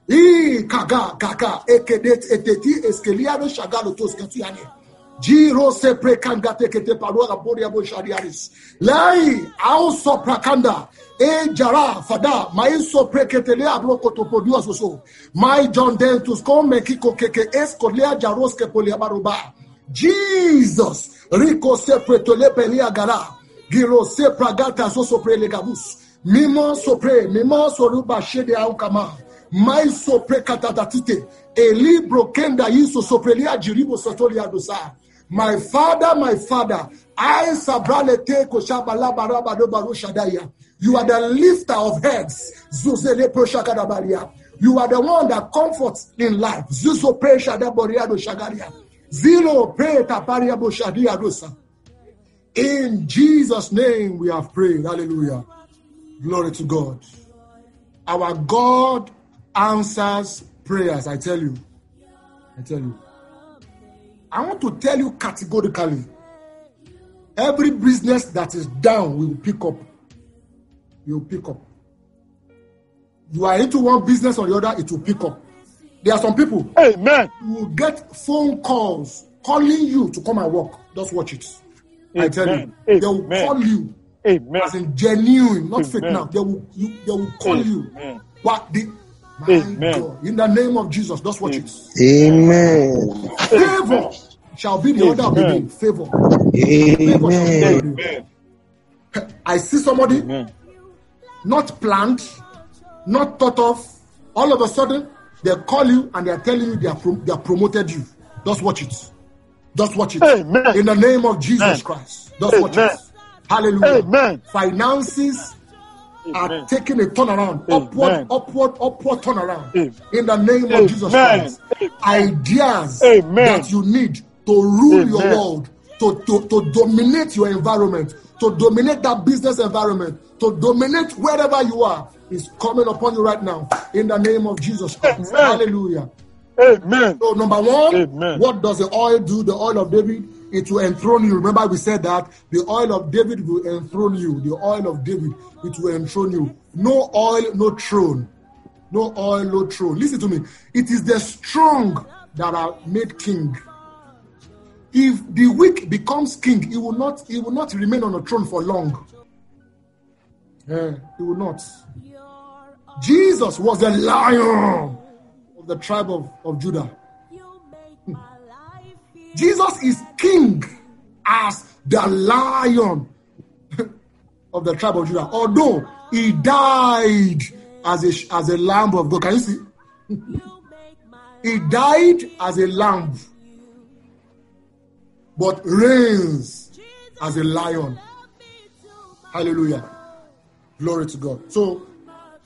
I kaga gaga ekedet eteti eskeliano shagalo tos katiane. Giro se prekanga tekete parua la boria boshariaris. Lai au so prakanda e jara fada mai so preketele ablo kotopodia soso. Mai John Dentus come kiko keke eskolea jaros ke poliabaruba. Jesus rico se pretole pelia gara. Giro se pragata soso prelegabus. Mimo sopre, mimo soruba shede au kama. Mai sopre katatatite. Eli brokenda yiso soprelia jiribo sotolia dosa. My father, my father, I sabralete barushadaya. You are the lifter of heads. Zuzele proshakadabaria. You are the one that comforts in life. Zuzo preshadaboriado shagaria. Zero pray taparia boshadia dosa. In Jesus' name we have prayed. Hallelujah. Glory to God. Our God answers prayers. I tell you. I tell you. I want to tell you categorically every business that is down will pick up. You will pick up. You are into one business or the other, it will pick up. There are some people Amen. you will get phone calls calling you to come and work. Just watch it. I tell you, Amen. they will call you Amen. as in genuine, not fake now. They will you, they will call you. Amen. What the my Amen. God, in the name of Jesus, just watch it. Amen. Favor shall be the order of the day. Favor. Favor shall be the order Amen. of the day. Amen. I see somebody Amen. not planned, not thought of. All of a sudden, they call you and they are telling you they are, prom- they are promoted you. Just watch it. Just watch it. Amen. In the name of Jesus Amen. Christ. Just watch Amen. it. Hallelujah. Amen. Finances are Amen. taking a turnaround, Amen. upward, upward, upward turnaround. Amen. In the name of Jesus Christ. Ideas Amen. that you need to rule your world, to, to, to dominate your environment, to dominate that business environment, to dominate wherever you are, is coming upon you right now. In the name of Jesus Christ. Amen. Hallelujah. Amen. So, number one, Amen. what does the oil do? The oil of David, it will enthrone you. Remember, we said that the oil of David will enthrone you. The oil of David, it will enthrone you. No oil, no throne. No oil, no throne. Listen to me. It is the strong that are made king. If the weak becomes king, he will not, he will not remain on the throne for long. Eh, he will not. Jesus was the lion of the tribe of, of Judah. Jesus is king as the lion of the tribe of Judah. Although he died as a, as a lamb of God. Can you see? he died as a lamb, but reigns as a lion. Hallelujah. Glory to God. So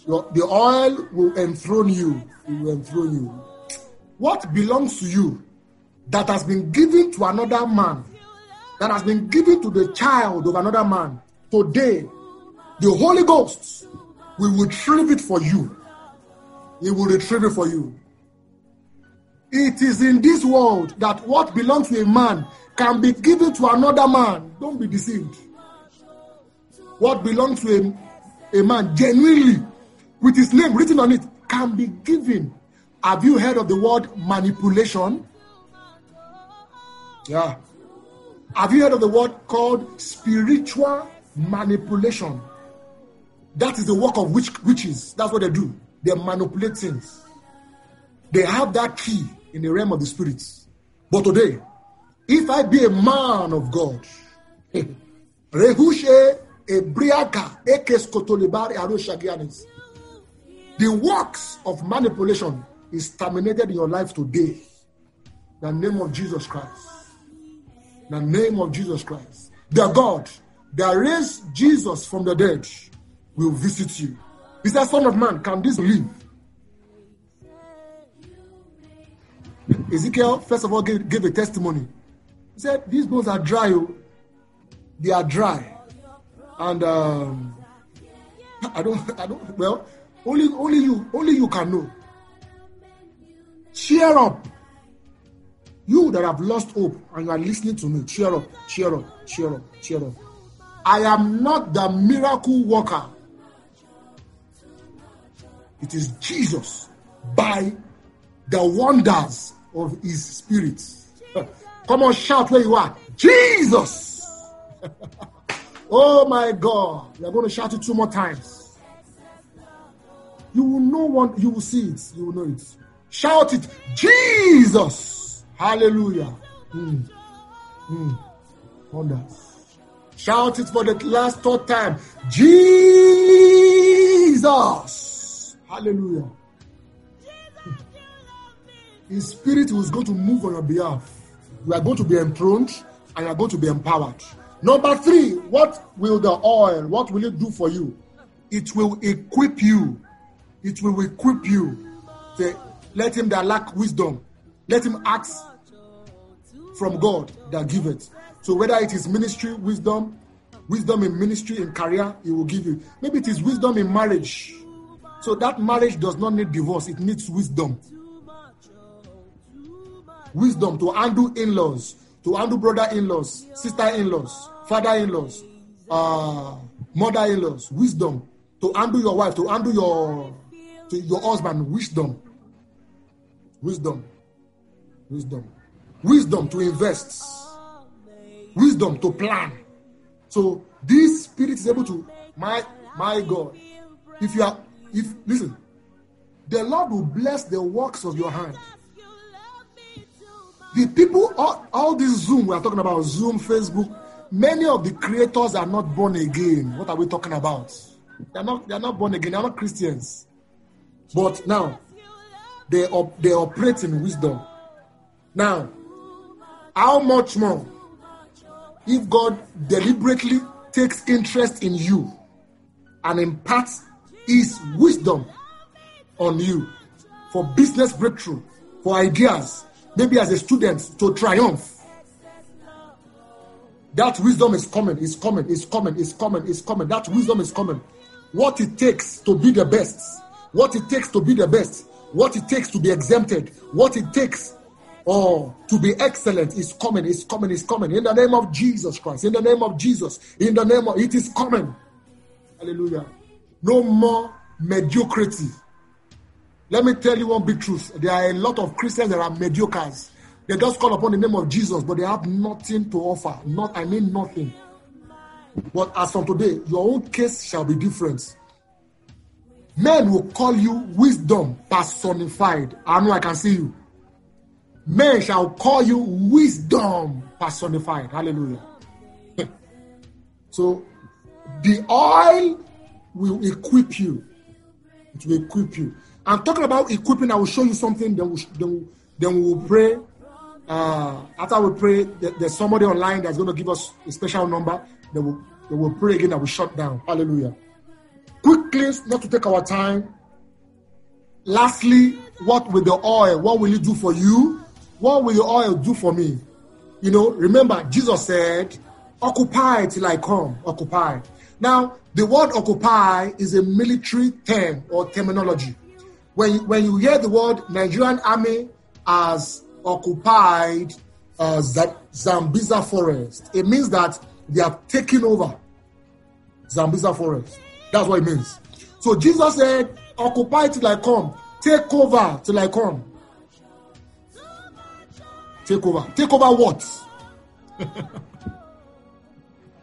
the oil will enthrone you. It will enthrone you. What belongs to you that has been given to another man, that has been given to the child of another man, today, the Holy Ghost will retrieve it for you. He will retrieve it for you. It is in this world that what belongs to a man can be given to another man. Don't be deceived. What belongs to a, a man genuinely, with his name written on it, can be given. Have you heard of the word manipulation? Yeah. Have you heard of the word called spiritual manipulation? That is the work of witch, witches. That's what they do. They manipulate things. They have that key in the realm of the spirits. But today, if I be a man of God, the works of manipulation is terminated in your life today. The name of Jesus Christ. The name of Jesus Christ. The God that raised Jesus from the dead will visit you. He said, Son of man, can this live? Ezekiel, first of all, gave, gave a testimony. He said, These bones are dry. Oh. They are dry. and um, I don't, I don't. Well, only, only you, only you can know. Cheer up, you that have lost hope and you are listening to me. Cheer up, cheer up, cheer up, cheer up. I am not the miracle worker. It is Jesus by the wonders of His Spirit. Come on, shout where you are. Jesus. oh my God. Are going to shout it two more times. You will know one, you will see it. You will know it. Shout it. Jesus. Hallelujah. Mm. Mm. Wonders. Shout it for the last third time. Jesus. Hallelujah. His spirit is going to move on your behalf. You are going to be enthroned and you are going to be empowered. Number three, what will the oil, what will it do for you? It will equip you. It will equip you. Say, let him that lack wisdom, let him ask from God that giveth. So whether it is ministry, wisdom, wisdom in ministry, in career, he will give you. Maybe it is wisdom in marriage. So that marriage does not need divorce, it needs wisdom. Wisdom to handle in-laws, to handle brother-in-laws, sister-in-laws, father-in-laws, uh, mother-in-laws. Wisdom to handle your wife, to handle your to your husband. Wisdom. Wisdom. Wisdom. Wisdom to invest. Wisdom to plan. So this spirit is able to my my God. If you are if listen, the Lord will bless the works of your hand. The people, all, all this Zoom, we are talking about Zoom, Facebook, many of the creators are not born again. What are we talking about? They're not, they're not born again, they're not Christians. But now, they, op- they operate in wisdom. Now, how much more if God deliberately takes interest in you and imparts his wisdom on you for business breakthrough, for ideas, maybe as a student to triumph. That wisdom is coming, is coming, is coming, is coming, is coming. That wisdom is coming. What it takes to be the best, what it takes to be the best, what it takes to be exempted, what it takes or to be excellent is coming, is coming, is coming. In the name of Jesus Christ, in the name of Jesus, in the name of it is coming. Hallelujah. No more mediocrity. Let me tell you one big truth. There are a lot of Christians that are mediocres. They just call upon the name of Jesus, but they have nothing to offer. Not, I mean nothing. But as from today, your own case shall be different. Men will call you wisdom personified. I know I can see you. Men shall call you wisdom personified. Hallelujah. so the oil will equip you. It will equip you. I'm talking about equipping. I will show you something. Then we then, then we will pray. Uh, after we pray, there's somebody online that's going to give us a special number. Then we'll, then we'll pray again and we shut down. Hallelujah. Quickly, not to take our time. Lastly, what will the oil? What will it do for you? What will the oil do for me? You know, remember, Jesus said, Occupy till I come. Occupy. Now, the word occupy is a military term or terminology. When, when you hear the word Nigerian army has occupied uh, Sambisa forest, it means that they have taken over Sambisa forest. That's what it means. So Jesus said, Occupy till I come. Take over till I come. Take over. Take over what?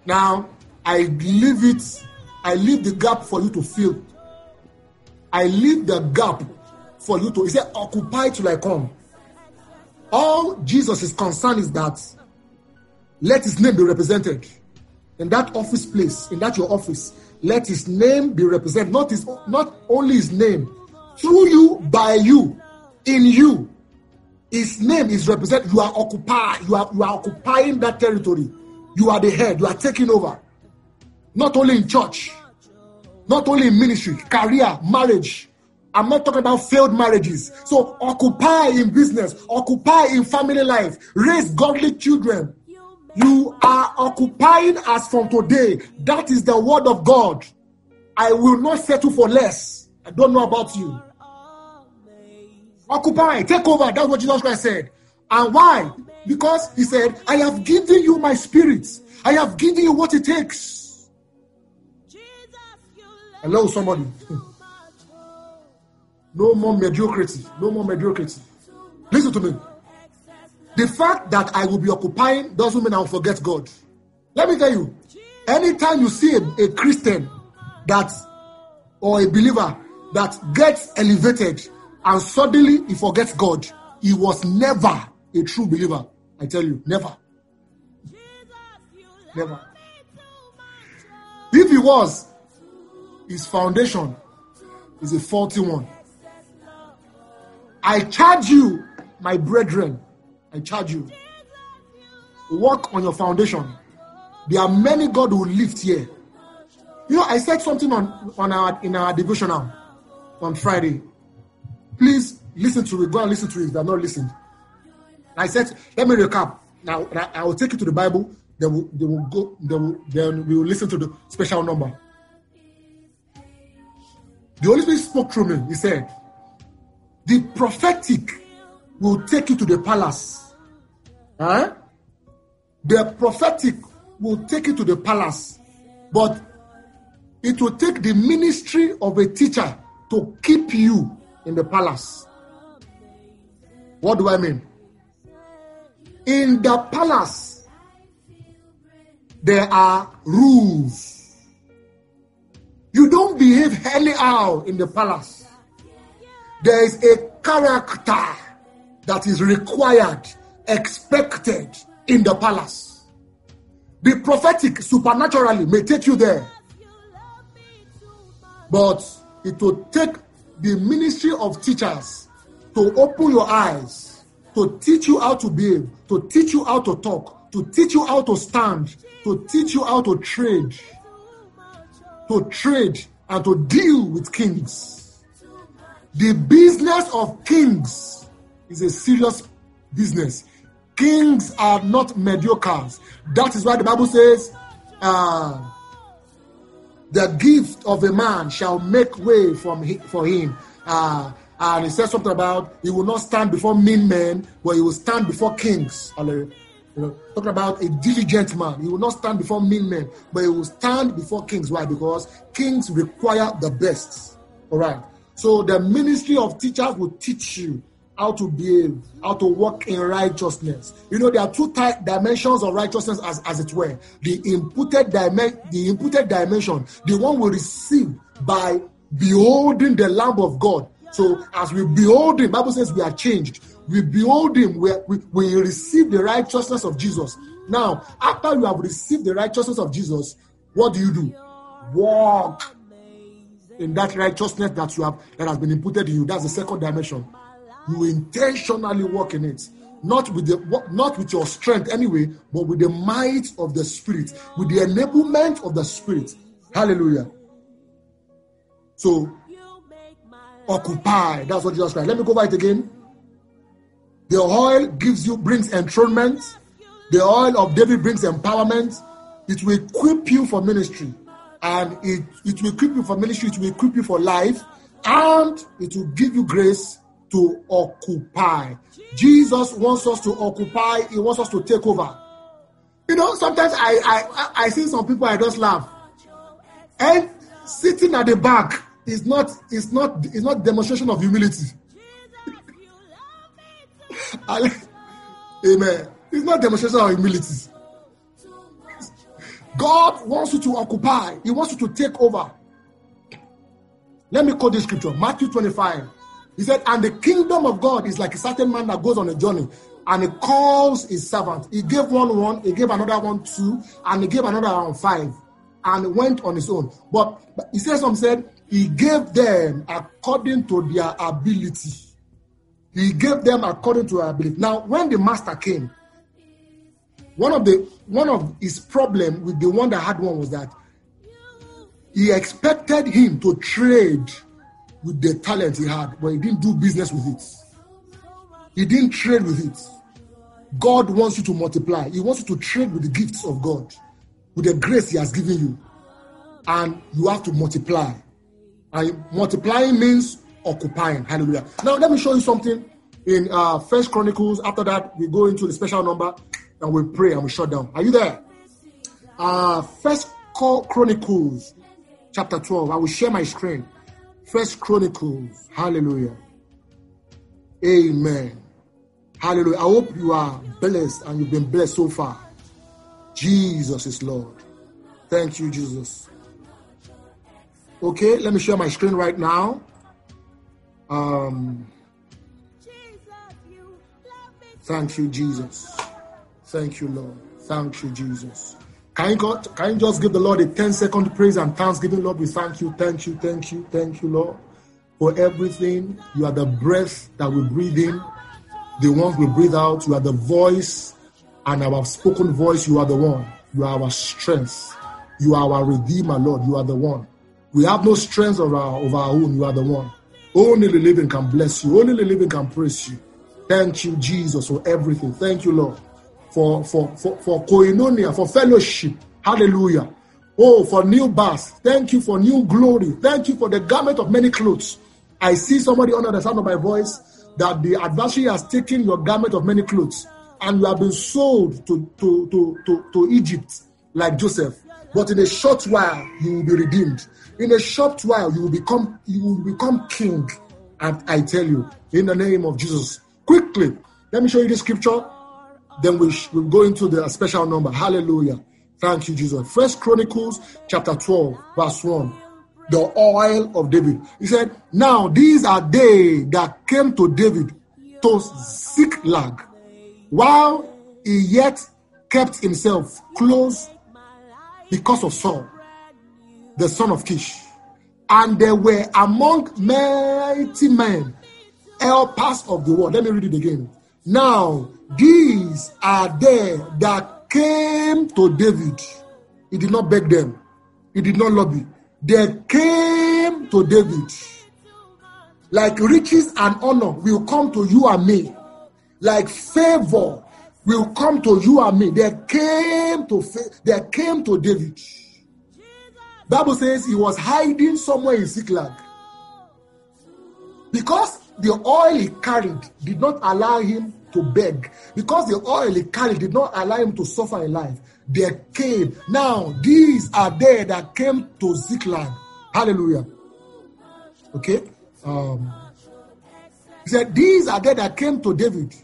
now, I leave it, I leave the gap for you to fill. I leave the gap for you to, he said, occupy till I come. All Jesus is concerned is that let his name be represented in that office place, in that your office. Let his name be represented, not his, not only his name, through you, by you, in you. His name is represented. You are occupied. You are you are occupying that territory. You are the head. You are taking over. Not only in church, not only in ministry, career, marriage. I'm not talking about failed marriages. So occupy in business, occupy in family life, raise godly children, You are occupying as from today. That is the word of God. I will not settle for less. I don't know about you. Occupy, take over. That's what Jesus Christ said. And why? Because he said, I have given you my spirit. I have given you what it takes. Hello, somebody. No more mediocrity. No more mediocrity. Listen to me. The fact that I will be occupying doesn't mean I'll forget God. Let me tell you, anytime you see a, a Christian that or a believer that gets elevated and suddenly he forgets God, he was never a true believer. I tell you, never. Never. If he was, his foundation is a faulty one. I charge you, my brethren, I charge you. Work on your foundation. There are many God who lift here. You know, I said something on, on our in our devotional on Friday. Please listen to it. Go and listen to it if have not listening. I said, let me recap. Now I will take you to the Bible. Then we'll, they will go. They will, then we will listen to the special number. The Holy Spirit spoke through me. He said, "The prophetic will take you to the palace. Huh? The prophetic will take you to the palace, but it will take the ministry of a teacher to keep you in the palace. What do I mean? In the palace, there are rules. You don't behave anyhow in the palace. There is a character that is required, expected in the palace. The prophetic supernaturally may take you there, but it will take the ministry of teachers to open your eyes, to teach you how to behave, to teach you how to talk, to teach you how to stand, to teach you how to trade, to trade and to deal with kings. The business of kings is a serious business. Kings are not mediocres. That is why the Bible says, uh, the gift of a man shall make way from for him. Uh, and he says something about he will not stand before mean men, but he will stand before kings. You know, talking about a diligent man. He will not stand before mean men, but he will stand before kings. Why? Because kings require the best. All right. So the ministry of teachers will teach you how to behave, how to walk in righteousness. You know, there are two type, dimensions of righteousness, as, as it were. The imputed dimension, the imputed dimension, the one we receive by beholding the Lamb of God. So as we behold him, Bible says we are changed. We behold him, we, we, we receive the righteousness of Jesus. Now, after you have received the righteousness of Jesus, what do you do? Walk in that righteousness that you have that has been imputed in you. That's the second dimension you intentionally walk in it. Not with the not with your strength anyway but with the might of the spirit with the enablement of the spirit. Hallelujah. So occupy. That's what jesus christ. Let me go over it again. The oil gives you brings enthronement. The oil of david brings empowerment. It will equip you for ministry. And it, it will equip you for ministry. It will equip you for life. And it will give you grace to occupy. Jesus wants us to occupy, He wants us to take over. You know, sometimes I I, I see some people I just laugh. And sitting at the back is not is not is not demonstration of humility. Amen. It's not demonstration of humility. God wants you to occupy, He wants you to take over. Let me quote this scripture Matthew 25. He said, and the kingdom of God is like a certain man that goes on a journey and he calls his servant. He gave one one, he gave another one two, and he gave another one five, and went on his own. But, but he says some said he gave them according to their ability. He gave them according to their ability. Now, when the master came, one of the one of his problem with the one that had one was that he expected him to trade with the talent he had, but he didn't do business with it. He didn't trade with it. God wants you to multiply. He wants you to trade with the gifts of God, with the grace He has given you. And you have to multiply. And multiplying means occupying. Hallelujah. Now, let me show you something in uh, First Chronicles. After that, we go into the special number and we pray and we shut down. Are you there? Uh, First Chronicles, chapter 12. I will share my screen. First Chronicles. Hallelujah. Amen. Hallelujah. I hope you are blessed and you've been blessed so far. Jesus is Lord. Thank you, Jesus. Okay, let me share my screen right now. Um, thank you, Jesus. Thank you, Lord. Thank you, Jesus. Can you, can you just give the Lord a 10 second praise and thanksgiving, Lord? We thank you, thank you, thank you, thank you, Lord, for everything. You are the breath that we breathe in, the ones we breathe out. You are the voice and our spoken voice. You are the one. You are our strength. You are our Redeemer, Lord. You are the one. We have no strength of our, of our own. You are the one. Only the living can bless you. Only the living can praise you. Thank you, Jesus, for everything. Thank you, Lord, for for for, for koinonia, for fellowship. Hallelujah. Oh, for new birth. Thank you for new glory. Thank you for the garment of many clothes. I see somebody under the sound of my voice that the adversary has taken your garment of many clothes and you have been sold to, to, to, to, to Egypt like Joseph. But in a short while, you will be redeemed. In a short while, you will become you will become king. And I tell you, in the name of Jesus, quickly, let me show you the scripture. Then we will go into the special number. Hallelujah. Thank you, Jesus. First Chronicles chapter 12, verse 1. The oil of David. He said, Now these are they that came to David to seek Ziklag, while he yet kept himself close because of Saul, the son of Kish. And there were among mighty men helpers of the world. Let me read it again. Now, these are they that came to David. He did not beg them, he did not lobby. They came to David. Like riches and honor will come to you and me. Like favor will come to you and me. They came to they came to David. Bible says he was hiding somewhere in Ziklag. Because the oil he carried did not allow him to beg. Because the oil he carried did not allow him to suffer in life. They came. Now, these are they that came to Ziklag. Hallelujah. Okay? Um, he said, These are they that came to David,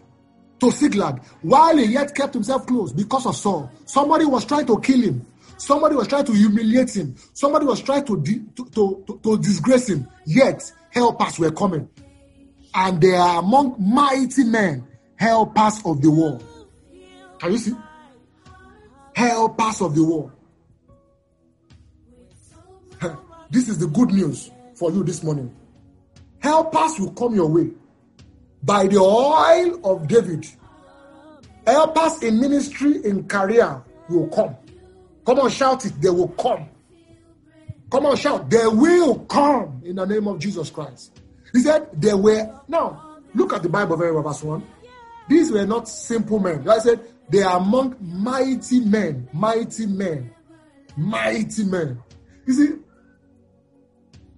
to Ziklag, while he yet kept himself close because of Saul. Somebody was trying to kill him. Somebody was trying to humiliate him. Somebody was trying to, to, to, to, to disgrace him. Yet, helpers were coming. And they are among mighty men, helpers of the world. Can you see? Helpers of the world. This is the good news for you this morning. Helpers will come your way by the oil of David. Helpers in ministry, in career will come. Come on, shout it. They will come. Come on, shout. They will come in the name of Jesus Christ. He said, They were. Now, look at the Bible very well, verse 1. These were not simple men. I said, They are among mighty men. Mighty men. Mighty men. You see,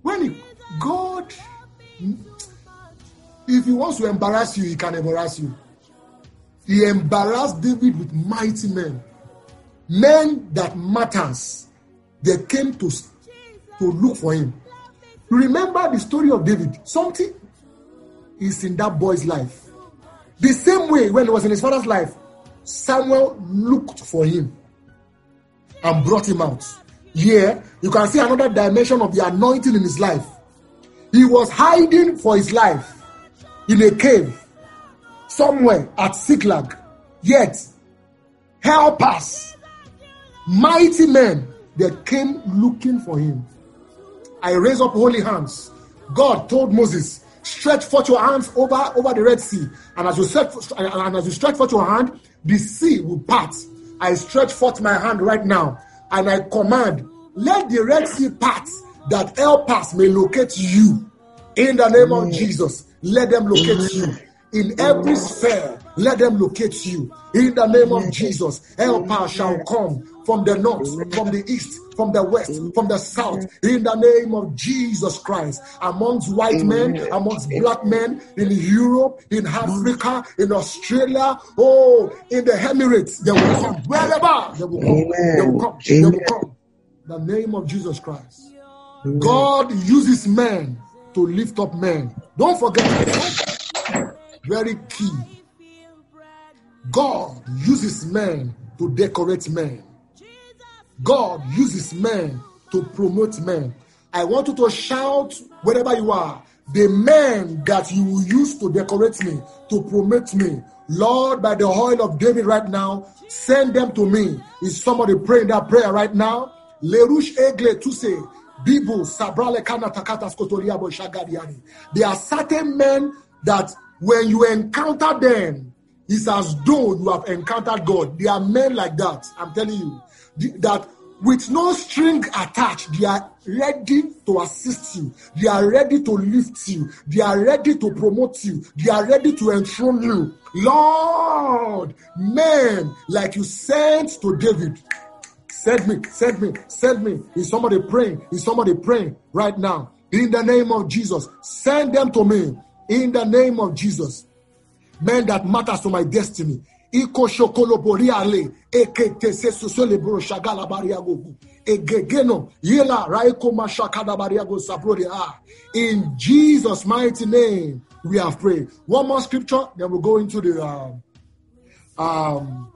when he, God, if he wants to embarrass you, he can embarrass you. He embarrassed David with mighty men men that matters they came to to look for him remember the story of david something is in that boy's life the same way when he was in his father's life samuel looked for him and brought him out here you can see another dimension of the anointing in his life he was hiding for his life in a cave somewhere at Ziklag. Yet, helpers, mighty men, they came looking for him. I raise up holy hands. God told Moses, stretch forth your hands over, over the Red Sea. And as you stretch, and as you stretch forth your hand, the sea will part. I stretch forth my hand right now, and I command, let the Red Sea part that helpers may locate you. In the name of Jesus, let them locate you in every sphere. let them locate you. In the name of Jesus, helper shall come from the north, from the east, from the west, from the south, in the name of Jesus Christ, amongst white men, amongst black men, in Europe, in Africa, in Australia, oh, in the Emirates, they will come. Wherever they will come, they will come, they will come. In the name of Jesus Christ. God uses men to lift up men. Don't forget, very key. God uses men to decorate men. God uses men to promote men. I want you to shout wherever you are. The men that you will use to decorate me, to promote me, Lord, by the oil of David right now, send them to me. Is somebody praying that prayer right now? Lerush Egle say, Bibu Sabrale Kana Takata Skotoriabo Shagadiani. There are certain men that when you encounter them, it's as though you have encountered God. There are men like that. I'm telling you that with no string attached, they are ready to assist you. They are ready to lift you. They are ready to promote you. They are ready to enthrone you. Lord, men like you sent to David, send me, send me, send me. Is somebody praying? Is somebody praying right now? In the name of Jesus, send them to me. In the name of Jesus, men that matters to my destiny. Iko shokolo boriale ekete sesosole bro shagala bariago egegeno yela raiko ah. In Jesus' mighty name, we have prayed. One more scripture, then we'll go into the um, um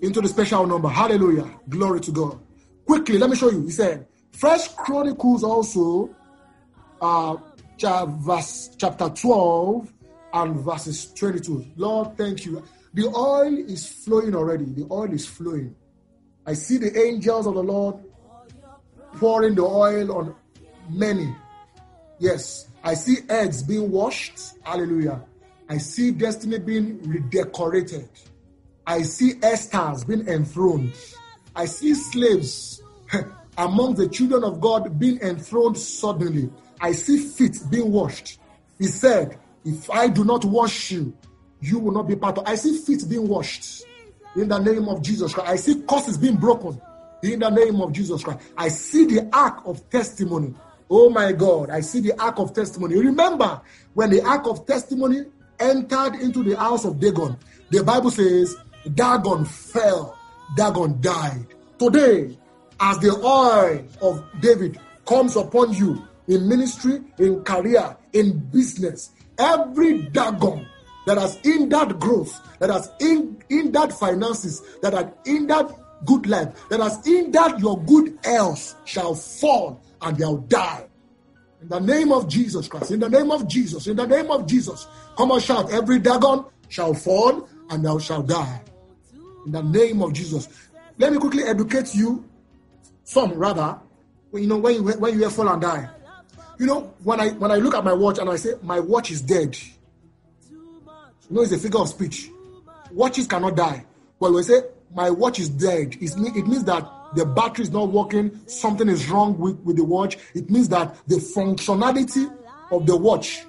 into the special number. Hallelujah. Glory to God. Quickly, let me show you. He said, First Chronicles also, uh, chapter 12 and verses 22. Lord, thank you. The oil is flowing already. The oil is flowing. I see the angels of the Lord pouring the oil on many. Yes, I see eggs being washed. Hallelujah. I see destiny being redecorated. I see Esther's being enthroned. I see slaves among the children of God being enthroned suddenly. I see feet being washed. He said, If I do not wash you, you will not be part of. I see feet being washed in the name of Jesus Christ. I see curses being broken in the name of Jesus Christ. I see the ark of testimony. Oh my God, I see the ark of testimony. Remember when the ark of testimony entered into the house of Dagon, the Bible says Dagon fell, Dagon died. Today, as the oil of David comes upon you in ministry, in career, in business, every Dagon that has hindered growth, that has in, hindered finances, that has hindered good life, that has hindered your good health shall fall and they'll die. In the name of Jesus Christ, in the name of Jesus, in the name of Jesus, come and shout, every Dagon shall fall and thou shall die. In the name of Jesus. Let me quickly educate you, some rather, you know, when you, when you fall and die. You know, when I when I look at my watch and I say my watch is dead, know, it's a figure of speech. Watches cannot die. Well, we say my watch is dead. it means that the battery is not working, something is wrong with, with the watch. It means that the functionality of the watch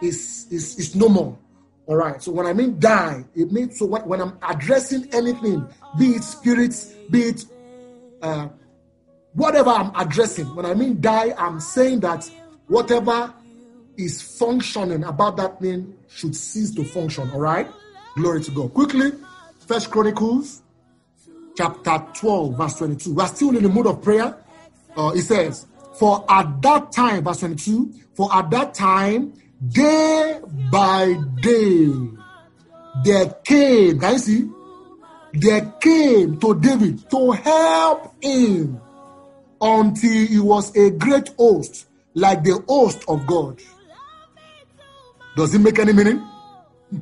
is, is, is no more. All right. So when I mean die, it means so when, when I'm addressing anything, be it spirits, be it uh, whatever I'm addressing, when I mean die, I'm saying that whatever is functioning about that thing should cease to function. All right. Glory to God. Quickly, First Chronicles chapter 12, verse 22. We're still in the mood of prayer. Uh, it says, For at that time, verse 22, for at that time, day by day, there came, can you see? There came to David to help him until he was a great host, like the host of God. Does it make any meaning?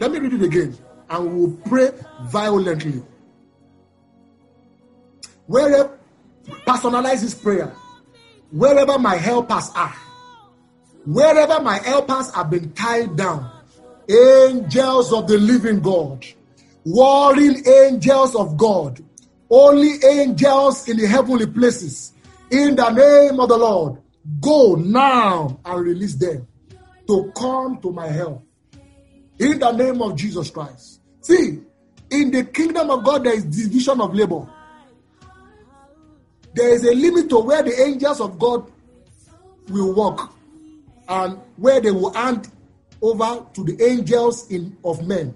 Let me read it again and we'll pray violently. Wherever, personalize this prayer. Wherever my helpers are, wherever my helpers have been tied down, angels of the living God, warring angels of God, only angels in the heavenly places, in the name of the Lord, go now and release them to come to my help In the name of Jesus Christ. See, in the kingdom of God, there is division of labor. There is a limit to where the angels of God will walk and where they will hand over to the angels in of men.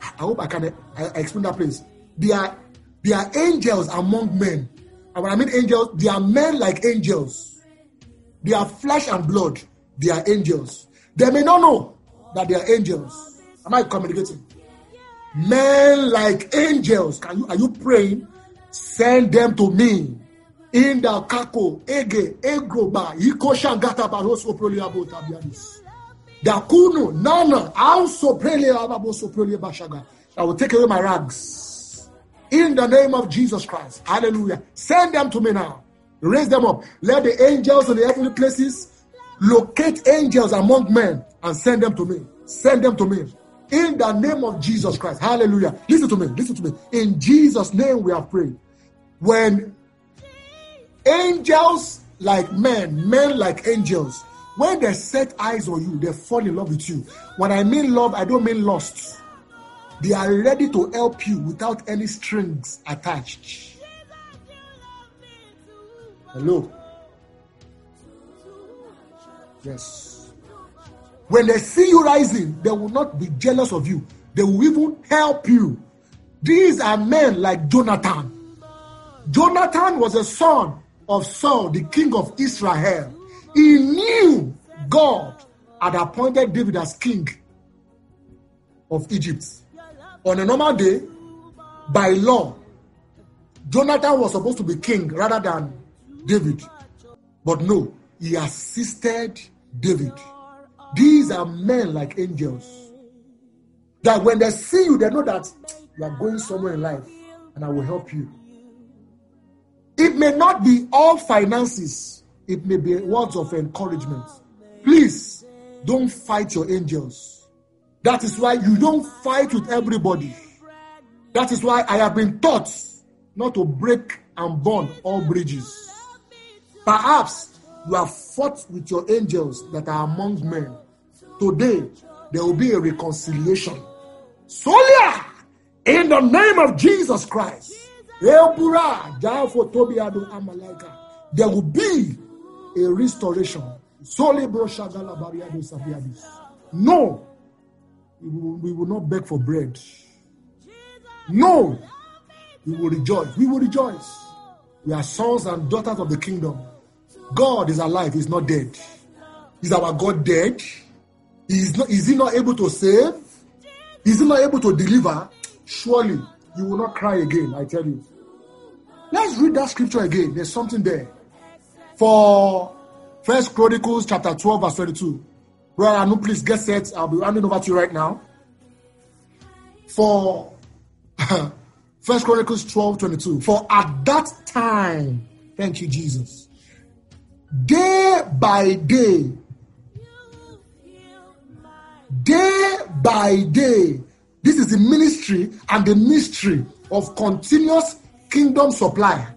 I hope I can I, I explain that place. They are they are angels among men. And when I mean angels, they are men like angels. They are flesh and blood. They are angels. They may not know that they are angels. Am I communicating? Men like angels. Can you are you praying? Send them to me. In the kako, ege, egroba, iko shangata baroso proliabo tabianis. Dakuno, nana, also bashaga. I will take away my rags. In the name of Jesus Christ. Hallelujah. Send them to me now. Raise them up. Let the angels in the heavenly places locate angels among men and send them to me. Send them to me. In the name of Jesus Christ. Hallelujah. Listen to me. Listen to me. In Jesus' name we have prayed. When angels like men, men like angels, when they set eyes on you, they fall in love with you. When I mean love, I don't mean lust. They are ready to help you without any strings attached. Hello. Yes. When they see you rising, they will not be jealous of you. They will even help you. These are men like Jonathan. Jonathan was a son of Saul, the king of Israel. He knew God had appointed David as king of Egypt. On a normal day, by law, Jonathan was supposed to be king rather than David. But no, he assisted David. These are men like angels. That when they see you, they know that you are going somewhere in life and I will help you. It may not be all finances, it may be words of encouragement. Please don't fight your angels. That is why you don't fight with everybody. That is why I have been taught not to break and burn all bridges. Perhaps you have fought with your angels that are among men. Today, there will be a reconciliation. Solia, in the name of Jesus Christ, there will be a restoration. No, we will not beg for bread. No, we will rejoice. We will rejoice. We are sons and daughters of the kingdom. God is alive, He's not dead. Is our God dead? Is, not, is He not able to save? Is He not able to deliver? Surely you will not cry again, I tell you. Let's read that scripture again. There's something there. For First Chronicles chapter 12, verse 22. Brother Anu, please get set. I'll be handing over to you right now. For First Chronicles 12, 22. For at that time, thank you, Jesus, day by day, day by day, this is the ministry and the mystery of continuous kingdom supply.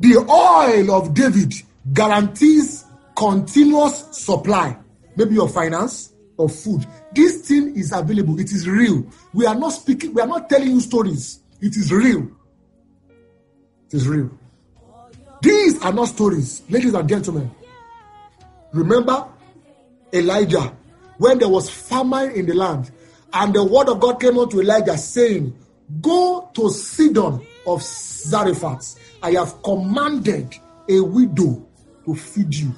The oil of David guarantees continuous supply, maybe of finance or food. This thing is available, it is real. We are not speaking, we are not telling you stories, it is real. It is real. These are not stories, ladies and gentlemen. Remember Elijah when there was famine in the land, and the word of God came unto Elijah saying, Go to Sidon of Zarephath. I have commanded a widow to feed you.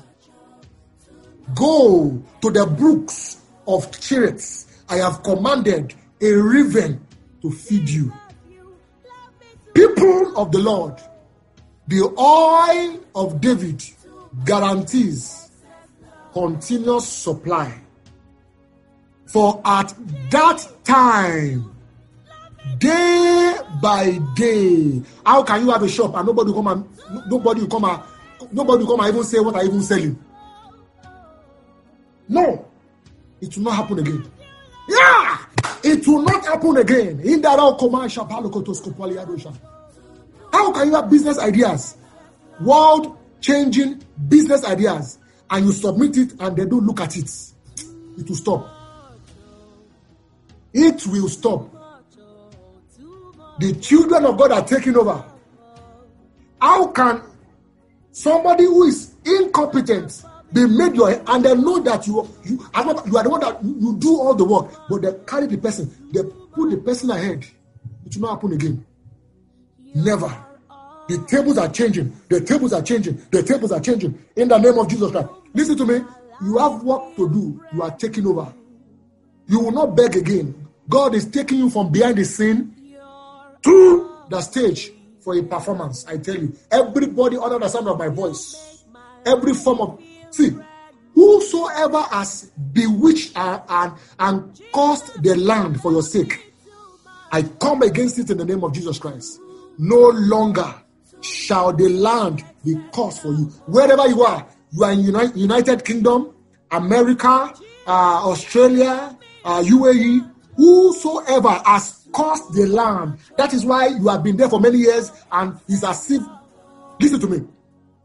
Go to the brooks of Cherith. I have commanded a raven to feed you. People of the Lord, the oil of David guarantees continuous supply. For at that time, day by day, how can you have a shop and nobody come and nobody come and nobody come and even say what I even selling? No, it will not happen again. Yeah, it will not happen again. In that all commercial How can you have business ideas, world changing business ideas, and you submit it and they don't look at it? It will stop. It will stop. The children of God are taking over. How can somebody who is incompetent be made your and they know that you you are not you are the one that you, do all the work, but they carry the person, they put the person ahead. It will not happen again. Never. The tables are changing. The tables are changing. The tables are changing. In the name of Jesus Christ. Listen to me. You have work to do. You are taking over. You will not beg again. God is taking you from behind the scene to the stage for a performance. I tell you, everybody under the sound of my voice, every form of see, whosoever has bewitched and, and, and caused the land for your sake, I come against it in the name of Jesus Christ. No longer shall the land be cursed for you. Wherever you are, you are in United, United Kingdom, America, uh, Australia, uh, UAE, whosoever has cursed the land. That is why you have been there for many years and it's as if, listen to me,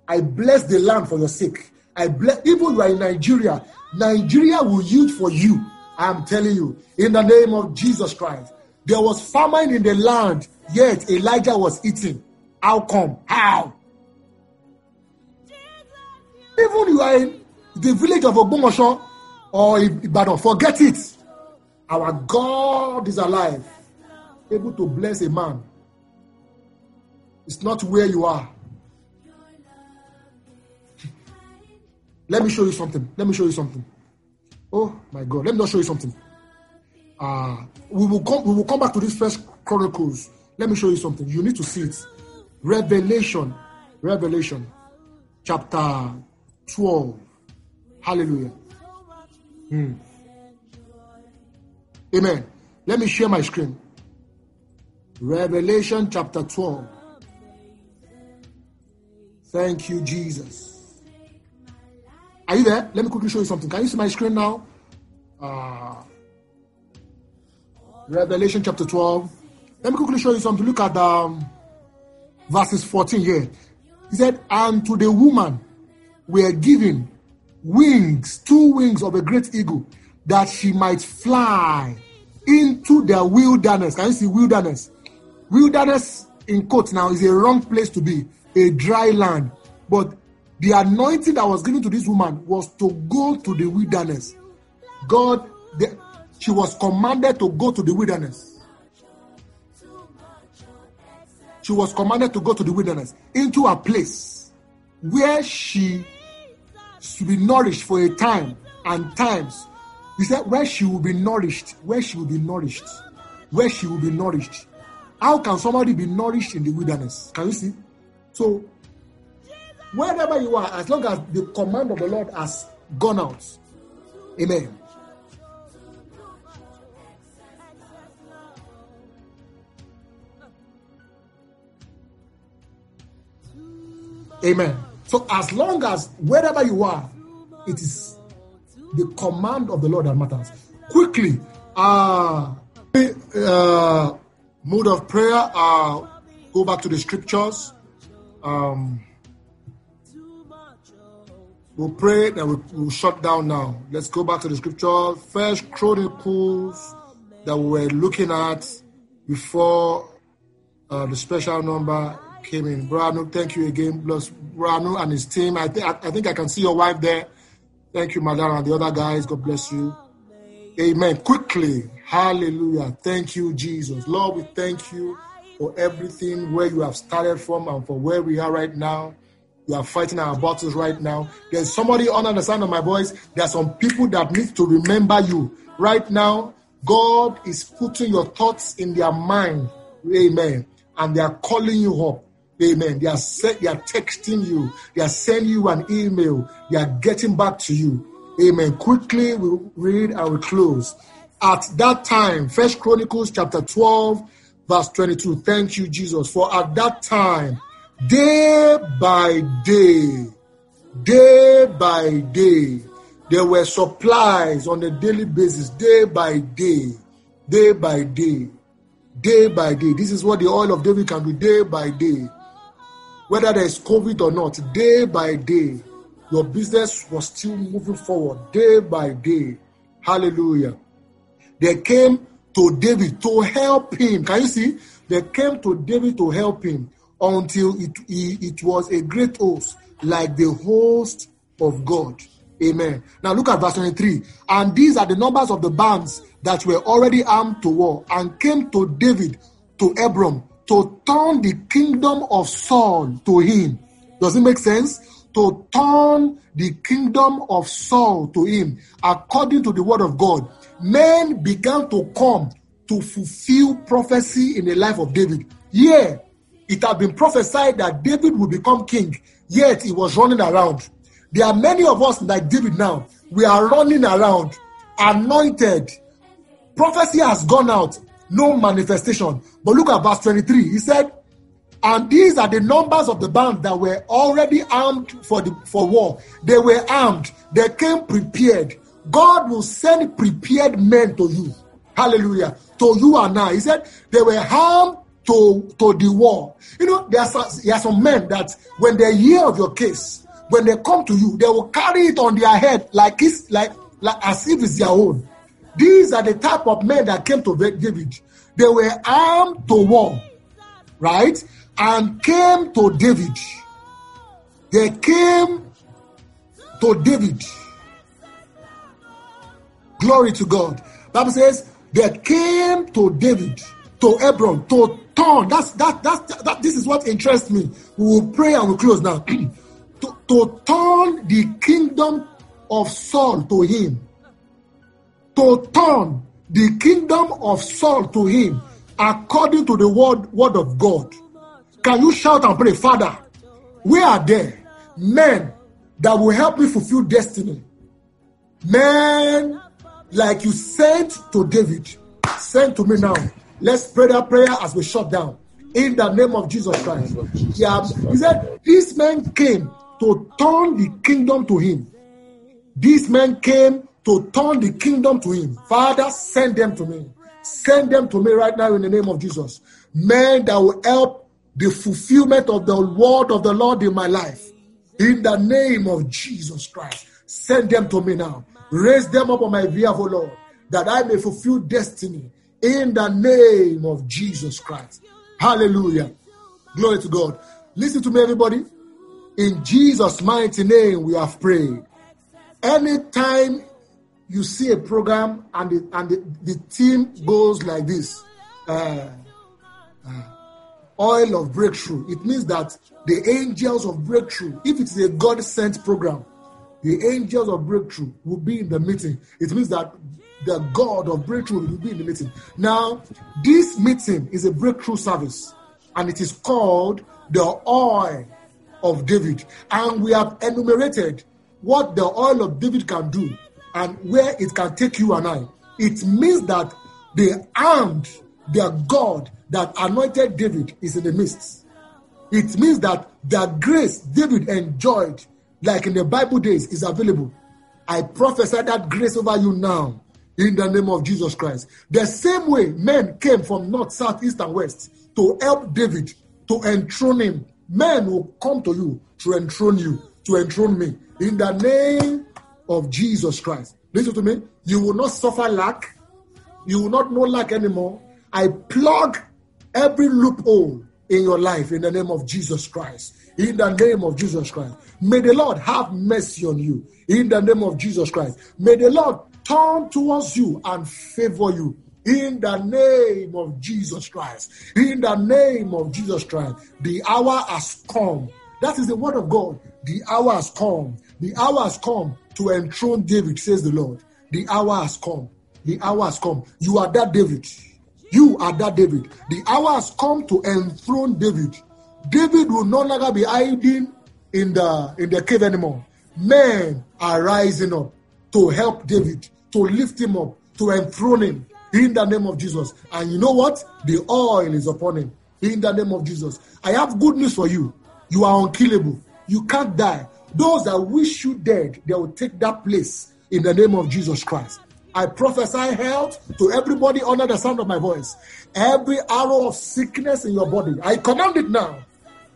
I bless the land for your sake. I bless, even you are in Nigeria, Nigeria will yield for you. I'm telling you, in the name of Jesus Christ. There was famine in the land, yet Elijah was eating. How come? How? Even you are in the village of Ogbomosho or Ibadan, forget it. Our God is alive, able to bless a man. It's not where you are. Let me show you something. Let me show you something. Oh my God. Let me not show you something. Uh, we will come we will come back to this first chronicles. Let me show you something. You need to see it. Revelation. Revelation. Chapter 12. Hallelujah. Hmm. Amen. Let me share my screen. Revelation chapter 12. Thank you, Jesus. Are you there? Let me quickly show you something. Can you see my screen now? Uh, Revelation chapter 12. Let me quickly show you something. Look at um, verses 14 here. He said, And to the woman were given wings, two wings of a great eagle, that she might fly into the wilderness. Can you see wilderness? Wilderness in quotes now is a wrong place to be, a dry land. But the anointing that was given to this woman was to go to the wilderness. God, the, she was commanded to go to the wilderness. She was commanded to go to the wilderness into a place where she should be nourished for a time and times. He said, where she will be nourished, where she will be nourished, where she will be nourished. How can somebody be nourished in the wilderness? Can you see? So, wherever you are, as long as the command of the Lord has gone out, amen. Amen. So as long as wherever you are, it is the command of the Lord that matters. Quickly, uh, uh mode of prayer, uh, go back to the scriptures. Um, we'll pray, then we'll, we'll shut down now. Let's go back to the scripture. First Chronicles that we were looking at before uh, the special number came in. Brano, thank you again. Plus Brano and his team. I think I think I can see your wife there. Thank you, Madam, and the other guys. God bless you. Amen. Quickly. Hallelujah. Thank you, Jesus. Lord, we thank you for everything where you have started from and for where we are right now. You are fighting our battles right now. There's somebody under the sound of my voice. There are some people that need to remember you. Right now, God is putting your thoughts in their mind. Amen. And they are calling you up. Amen. They are set, they are texting you, they are sending you an email, they are getting back to you. Amen. Quickly we read and we close. At that time, First Chronicles chapter 12, verse 22. Thank you, Jesus. For at that time, day by day, day by day, there were supplies on a daily basis, day by day, day by day, day by day. This is what the oil of David can do day by day whether there is COVID or not, day by day, your business was still moving forward, day by day. Hallelujah. They came to David to help him. Can you see? They came to David to help him until it, it, was a great host, like the host of God. Amen. Now look at verse 23. And these are the numbers of the bands that were already armed to war and came to David to Hebron to turn the kingdom of Saul to him. Does it make sense? To turn the kingdom of Saul to him according to the word of God. Men began to come to fulfill prophecy in the life of David. Yeah, it had been prophesied that David would become king, yet he was running around. There are many of us like David now. We are running around, anointed. Prophecy has gone out, no manifestation. But look at verse 23. He said, and these are the numbers of the band that were already armed for the for war. They were armed, they came prepared. God will send prepared men to you. Hallelujah. To you and I. He said they were armed to, to the war. You know, there are, some, there are some men that when they hear of your case, when they come to you, they will carry it on their head like it's like, like as if it's their own. These are the type of men that came to David. They were armed to war, right? And came to David. They came to David. Glory to God. Bible says they came to David, to Hebron, to turn. That's that that's that. This is what interests me. We will pray and we close now. to, to turn the kingdom of Saul to him. To turn the kingdom of Saul to him according to the word, word of God. Can you shout and pray, Father? We are there men that will help me fulfill destiny. Men like you sent to David, send to me now. Let's pray that prayer as we shut down. In the name of Jesus Christ. Yeah, he said, These men came to turn the kingdom to him. These men came to turn the kingdom to him. Father, send them to me. Send them to me right now in the name of Jesus. Men that will help the fulfillment of the word of the Lord in my life. In the name of Jesus Christ. Send them to me now. Raise them up on my behalf, O Lord, that I may fulfill destiny in the name of Jesus Christ. Hallelujah. Glory to God. Listen to me, everybody. In Jesus' mighty name, we have prayed. Anytime you see a program and the, and the, the team goes like this, uh, uh, oil of breakthrough, it means that the angels of breakthrough, if it's a God sent program, the angels of breakthrough will be in the meeting. It means that the God of breakthrough will be in the meeting. Now, this meeting is a breakthrough service, and it is called the oil of David. And we have enumerated what the oil of David can do and where it can take you and I. It means that the armed, the God that anointed David is in the midst. It means that the grace David enjoyed, like in the Bible days, is available. I prophesy that grace over you now in the name of Jesus Christ. The same way men came from north, south, east, and west to help David to enthrone him. Men will come to you to enthrone you, to enthrone me in the name of Jesus Christ. Listen to me. You will not suffer lack. You will not know lack anymore. I plug every loophole in your life in the name of Jesus Christ. In the name of Jesus Christ. May the Lord have mercy on you. In the name of Jesus Christ. May the Lord turn towards you and favor you. In the name of Jesus Christ. In the name of Jesus Christ. The hour has come. That is the word of God. The hour has come. The hour has come to enthrone David, says the Lord. The hour has come. The hour has come. You are that David. You are that David. The hour has come to enthrone David. David will no longer be hiding in the in the cave anymore. Men are rising up to help David, to lift him up, to enthrone him in the name of Jesus. And you know what? The oil is upon him in the name of Jesus. I have good news for you. You are unkillable. You can't die. Those that wish you dead, they will take that place in the name of Jesus Christ. I prophesy health to everybody under the sound of my voice. Every arrow of sickness in your body, I command it now.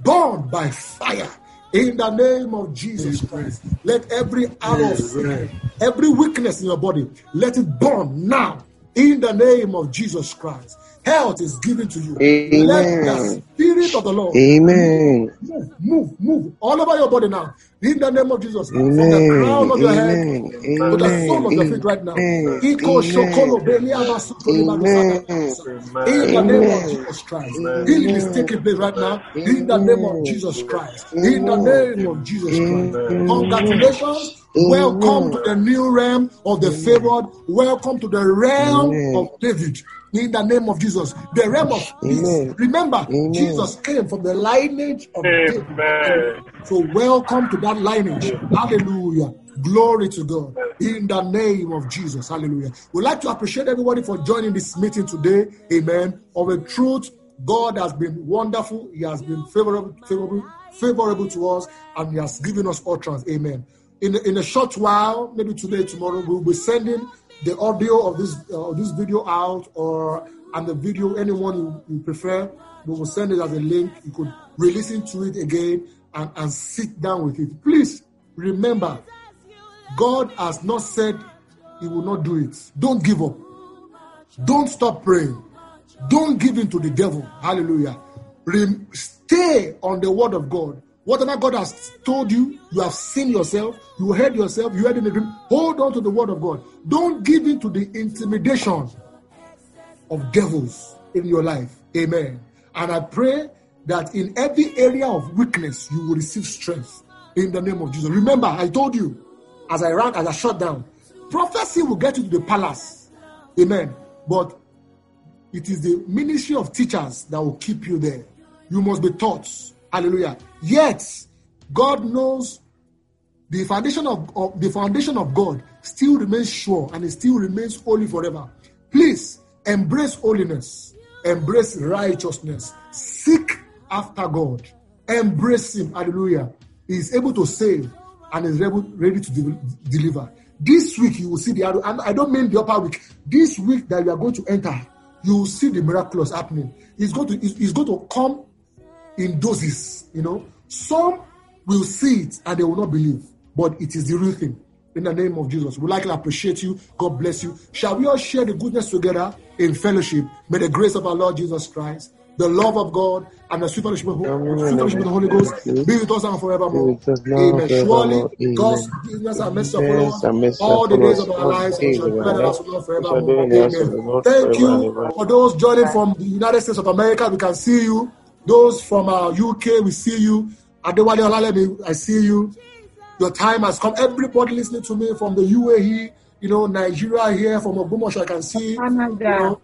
Born by fire In the name of Jesus Christ, let every arrow of sickness, every weakness in your body, let it burn now. In the name of Jesus Christ, health is given to you. Let the Amen. spirit of the Lord Amen. move, move, move all over your body now. In the name of Jesus, from the crown of your head Amen. to the sole of your feet right now. Amen. Amen. beli amasoto libado Amen. sakasa. In the name of Jesus Christ, healing is taking place right now. In the name of Jesus Christ, in the name of Jesus Christ. Congratulations. Welcome to the new realm of the favored. Welcome to the realm of David. In the name of Jesus, the realm of peace. Amen. Remember, Amen. Jesus came from the lineage of David. So welcome to that lineage. Hallelujah. Glory to God. In the name of Jesus. Hallelujah. We'd like to appreciate everybody for joining this meeting today. Amen. Of a truth, God has been wonderful. He has been favorable, favorable, favorable to us, and He has given us utterance. Amen. In, in a short while, maybe today, tomorrow, we'll be sending the audio of this uh, this video out or and the video anyone you, you prefer we will send it as a link. You could re-listen to it again and, and sit down with it. Please remember god has not said he will not do it. Don't give up. Don't stop praying. Don't give in to the devil. Hallelujah. Stay on the word of god whatever god has told you you have seen yourself you heard yourself you heard in the dream hold on to the word of god don't give in to the intimidation of devils in your life amen and i pray that in every area of weakness you will receive strength in the name of jesus remember i told you as i ran as i shut down prophecy will get you to the palace amen but it is the ministry of teachers that will keep you there. You must be taught. Hallelujah. Yet, God knows the foundation of, of- the foundation of God still remains sure and it still remains holy forever. Please embrace holiness, embrace righteousness, seek after God, embrace Him. Hallelujah. He is able to save and is ready to de- deliver. This week you will see the and I don't mean the upper week. This week that you are going to enter, you will see the miraculous happening. It's going to it's, it's going to come in doses, you know. Some will see it and they will not believe, but it is the real thing. In the name of Jesus, we like to appreciate you. God bless you. Shall we all share the goodness together in fellowship? May the grace of our Lord Jesus Christ, the love of God, and the sweet fellowship of, sweet fellowship of the Holy Ghost be with us and forevermore. Be us Amen. Surely. God's goodness and mercy shall follow Yes, and mercy us all the days of our lives, and shall of our dwell in the house life. of the Lord We shall forevermore. dwell in the house of the Amen. Thank you for those joining from the United States of America. We can see you. Those from uh, UK, we see you. Adewale Olalemi, I see you. Your time has come. Everybody listening to me from the UAE, you know, Nigeria here, from Ogbomoso, I can see. You know,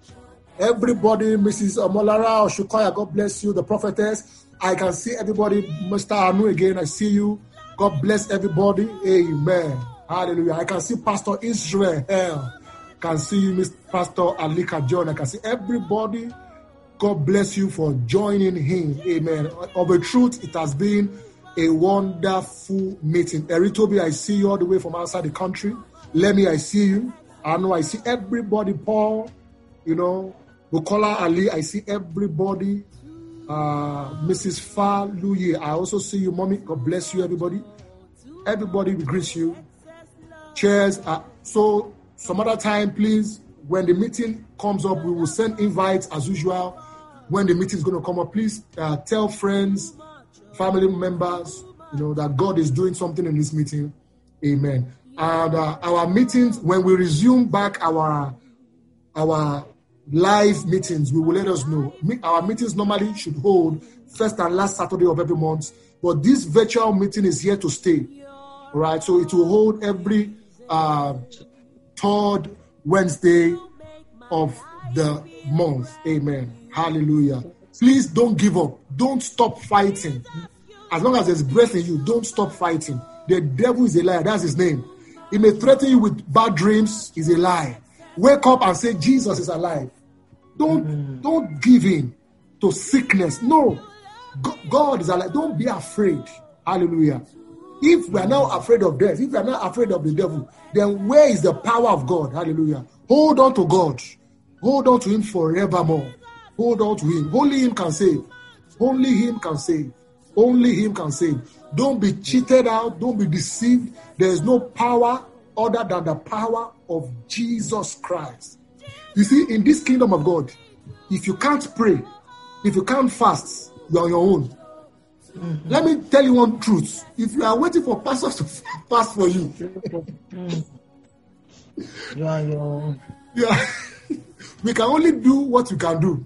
everybody, Mrs. Molara Oshukoya, God bless you. The prophetess, I can see everybody. Mr. Anu again, I see you. God bless everybody. Amen. Hallelujah. I can see Pastor Israel. Can see you, Mr. Pastor Alika John. I can see everybody. God bless you for joining him. Amen. Of a truth, it has been a wonderful meeting. Eritobi, I see you all the way from outside the country. Lemmy, I see you. I know I see everybody. Paul, you know, Bukola Ali, I see everybody. Uh, Mrs. Fa Luye, I also see you, mommy. God bless you, everybody. Everybody greets you. Cheers. Uh, so some other time, please, when the meeting comes up, we will send invites as usual. When the meeting is going to come up, please uh, tell friends, family members, you know, that God is doing something in this meeting. Amen. And uh, our meetings, when we resume back our our live meetings, we will let us know. Our meetings normally should hold first and last Saturday of every month, but this virtual meeting is here to stay. Right, so it will hold every uh, third Wednesday of the month. Amen. Hallelujah. Please don't give up. Don't stop fighting. As long as there's breath in you, don't stop fighting. The devil is a liar. That's his name. He may threaten you with bad dreams. Is a lie. Wake up and say Jesus is alive. Don't mm. don't give in to sickness. No, God is alive. Don't be afraid. Hallelujah. If we are not afraid of death, if we are not afraid of the devil, then where is the power of God? Hallelujah. Hold on to God. Hold on to Him forevermore. Hold on to Him. Only Him can save. Only Him can save. Only Him can save. Don't be cheated out. Don't be deceived. There is no power other than the power of Jesus Christ. You see, in this kingdom of God, if you can't pray, if you can't fast, you're on your own. Let me tell you one truth. If you are waiting for pastors to fast for you, You are your yeah, we can only do what we can do.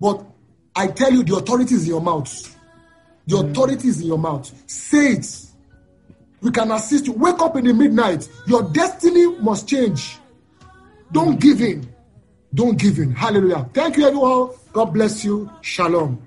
But I tell you, the authority is in your mouth. The mm. authority is in your mouth. Say it. We can assist you. Wake up in the midnight. Your destiny must change. Don't mm. give in. Don't give in. Hallelujah. Thank you, everyone. God bless you. Shalom.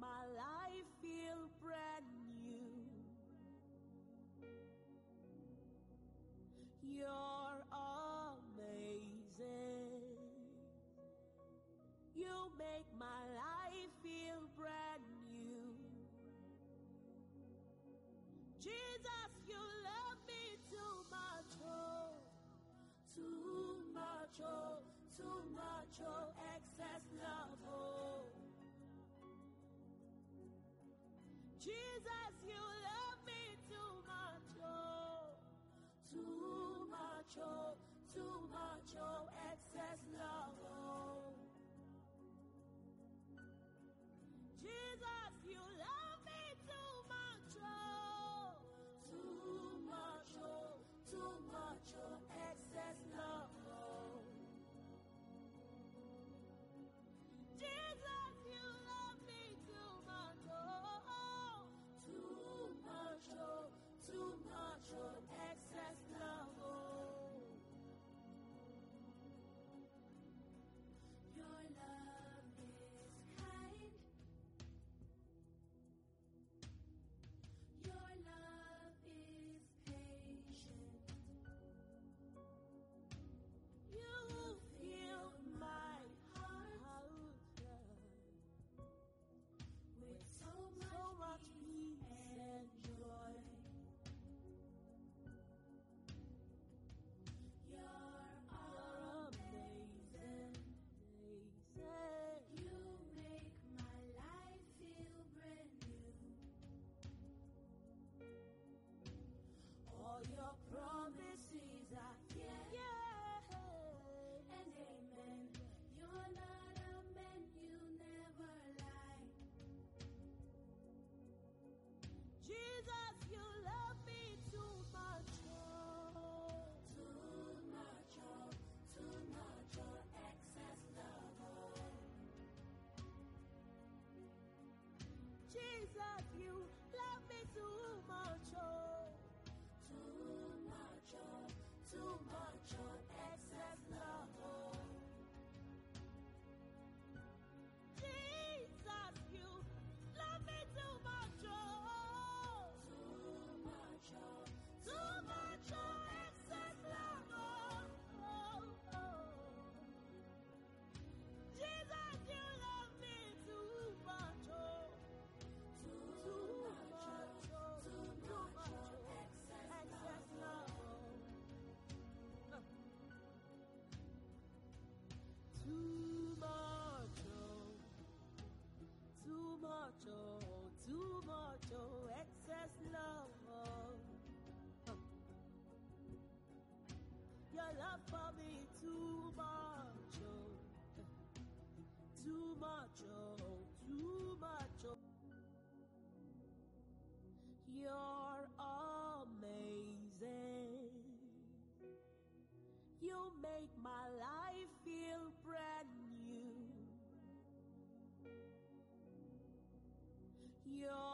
My life You're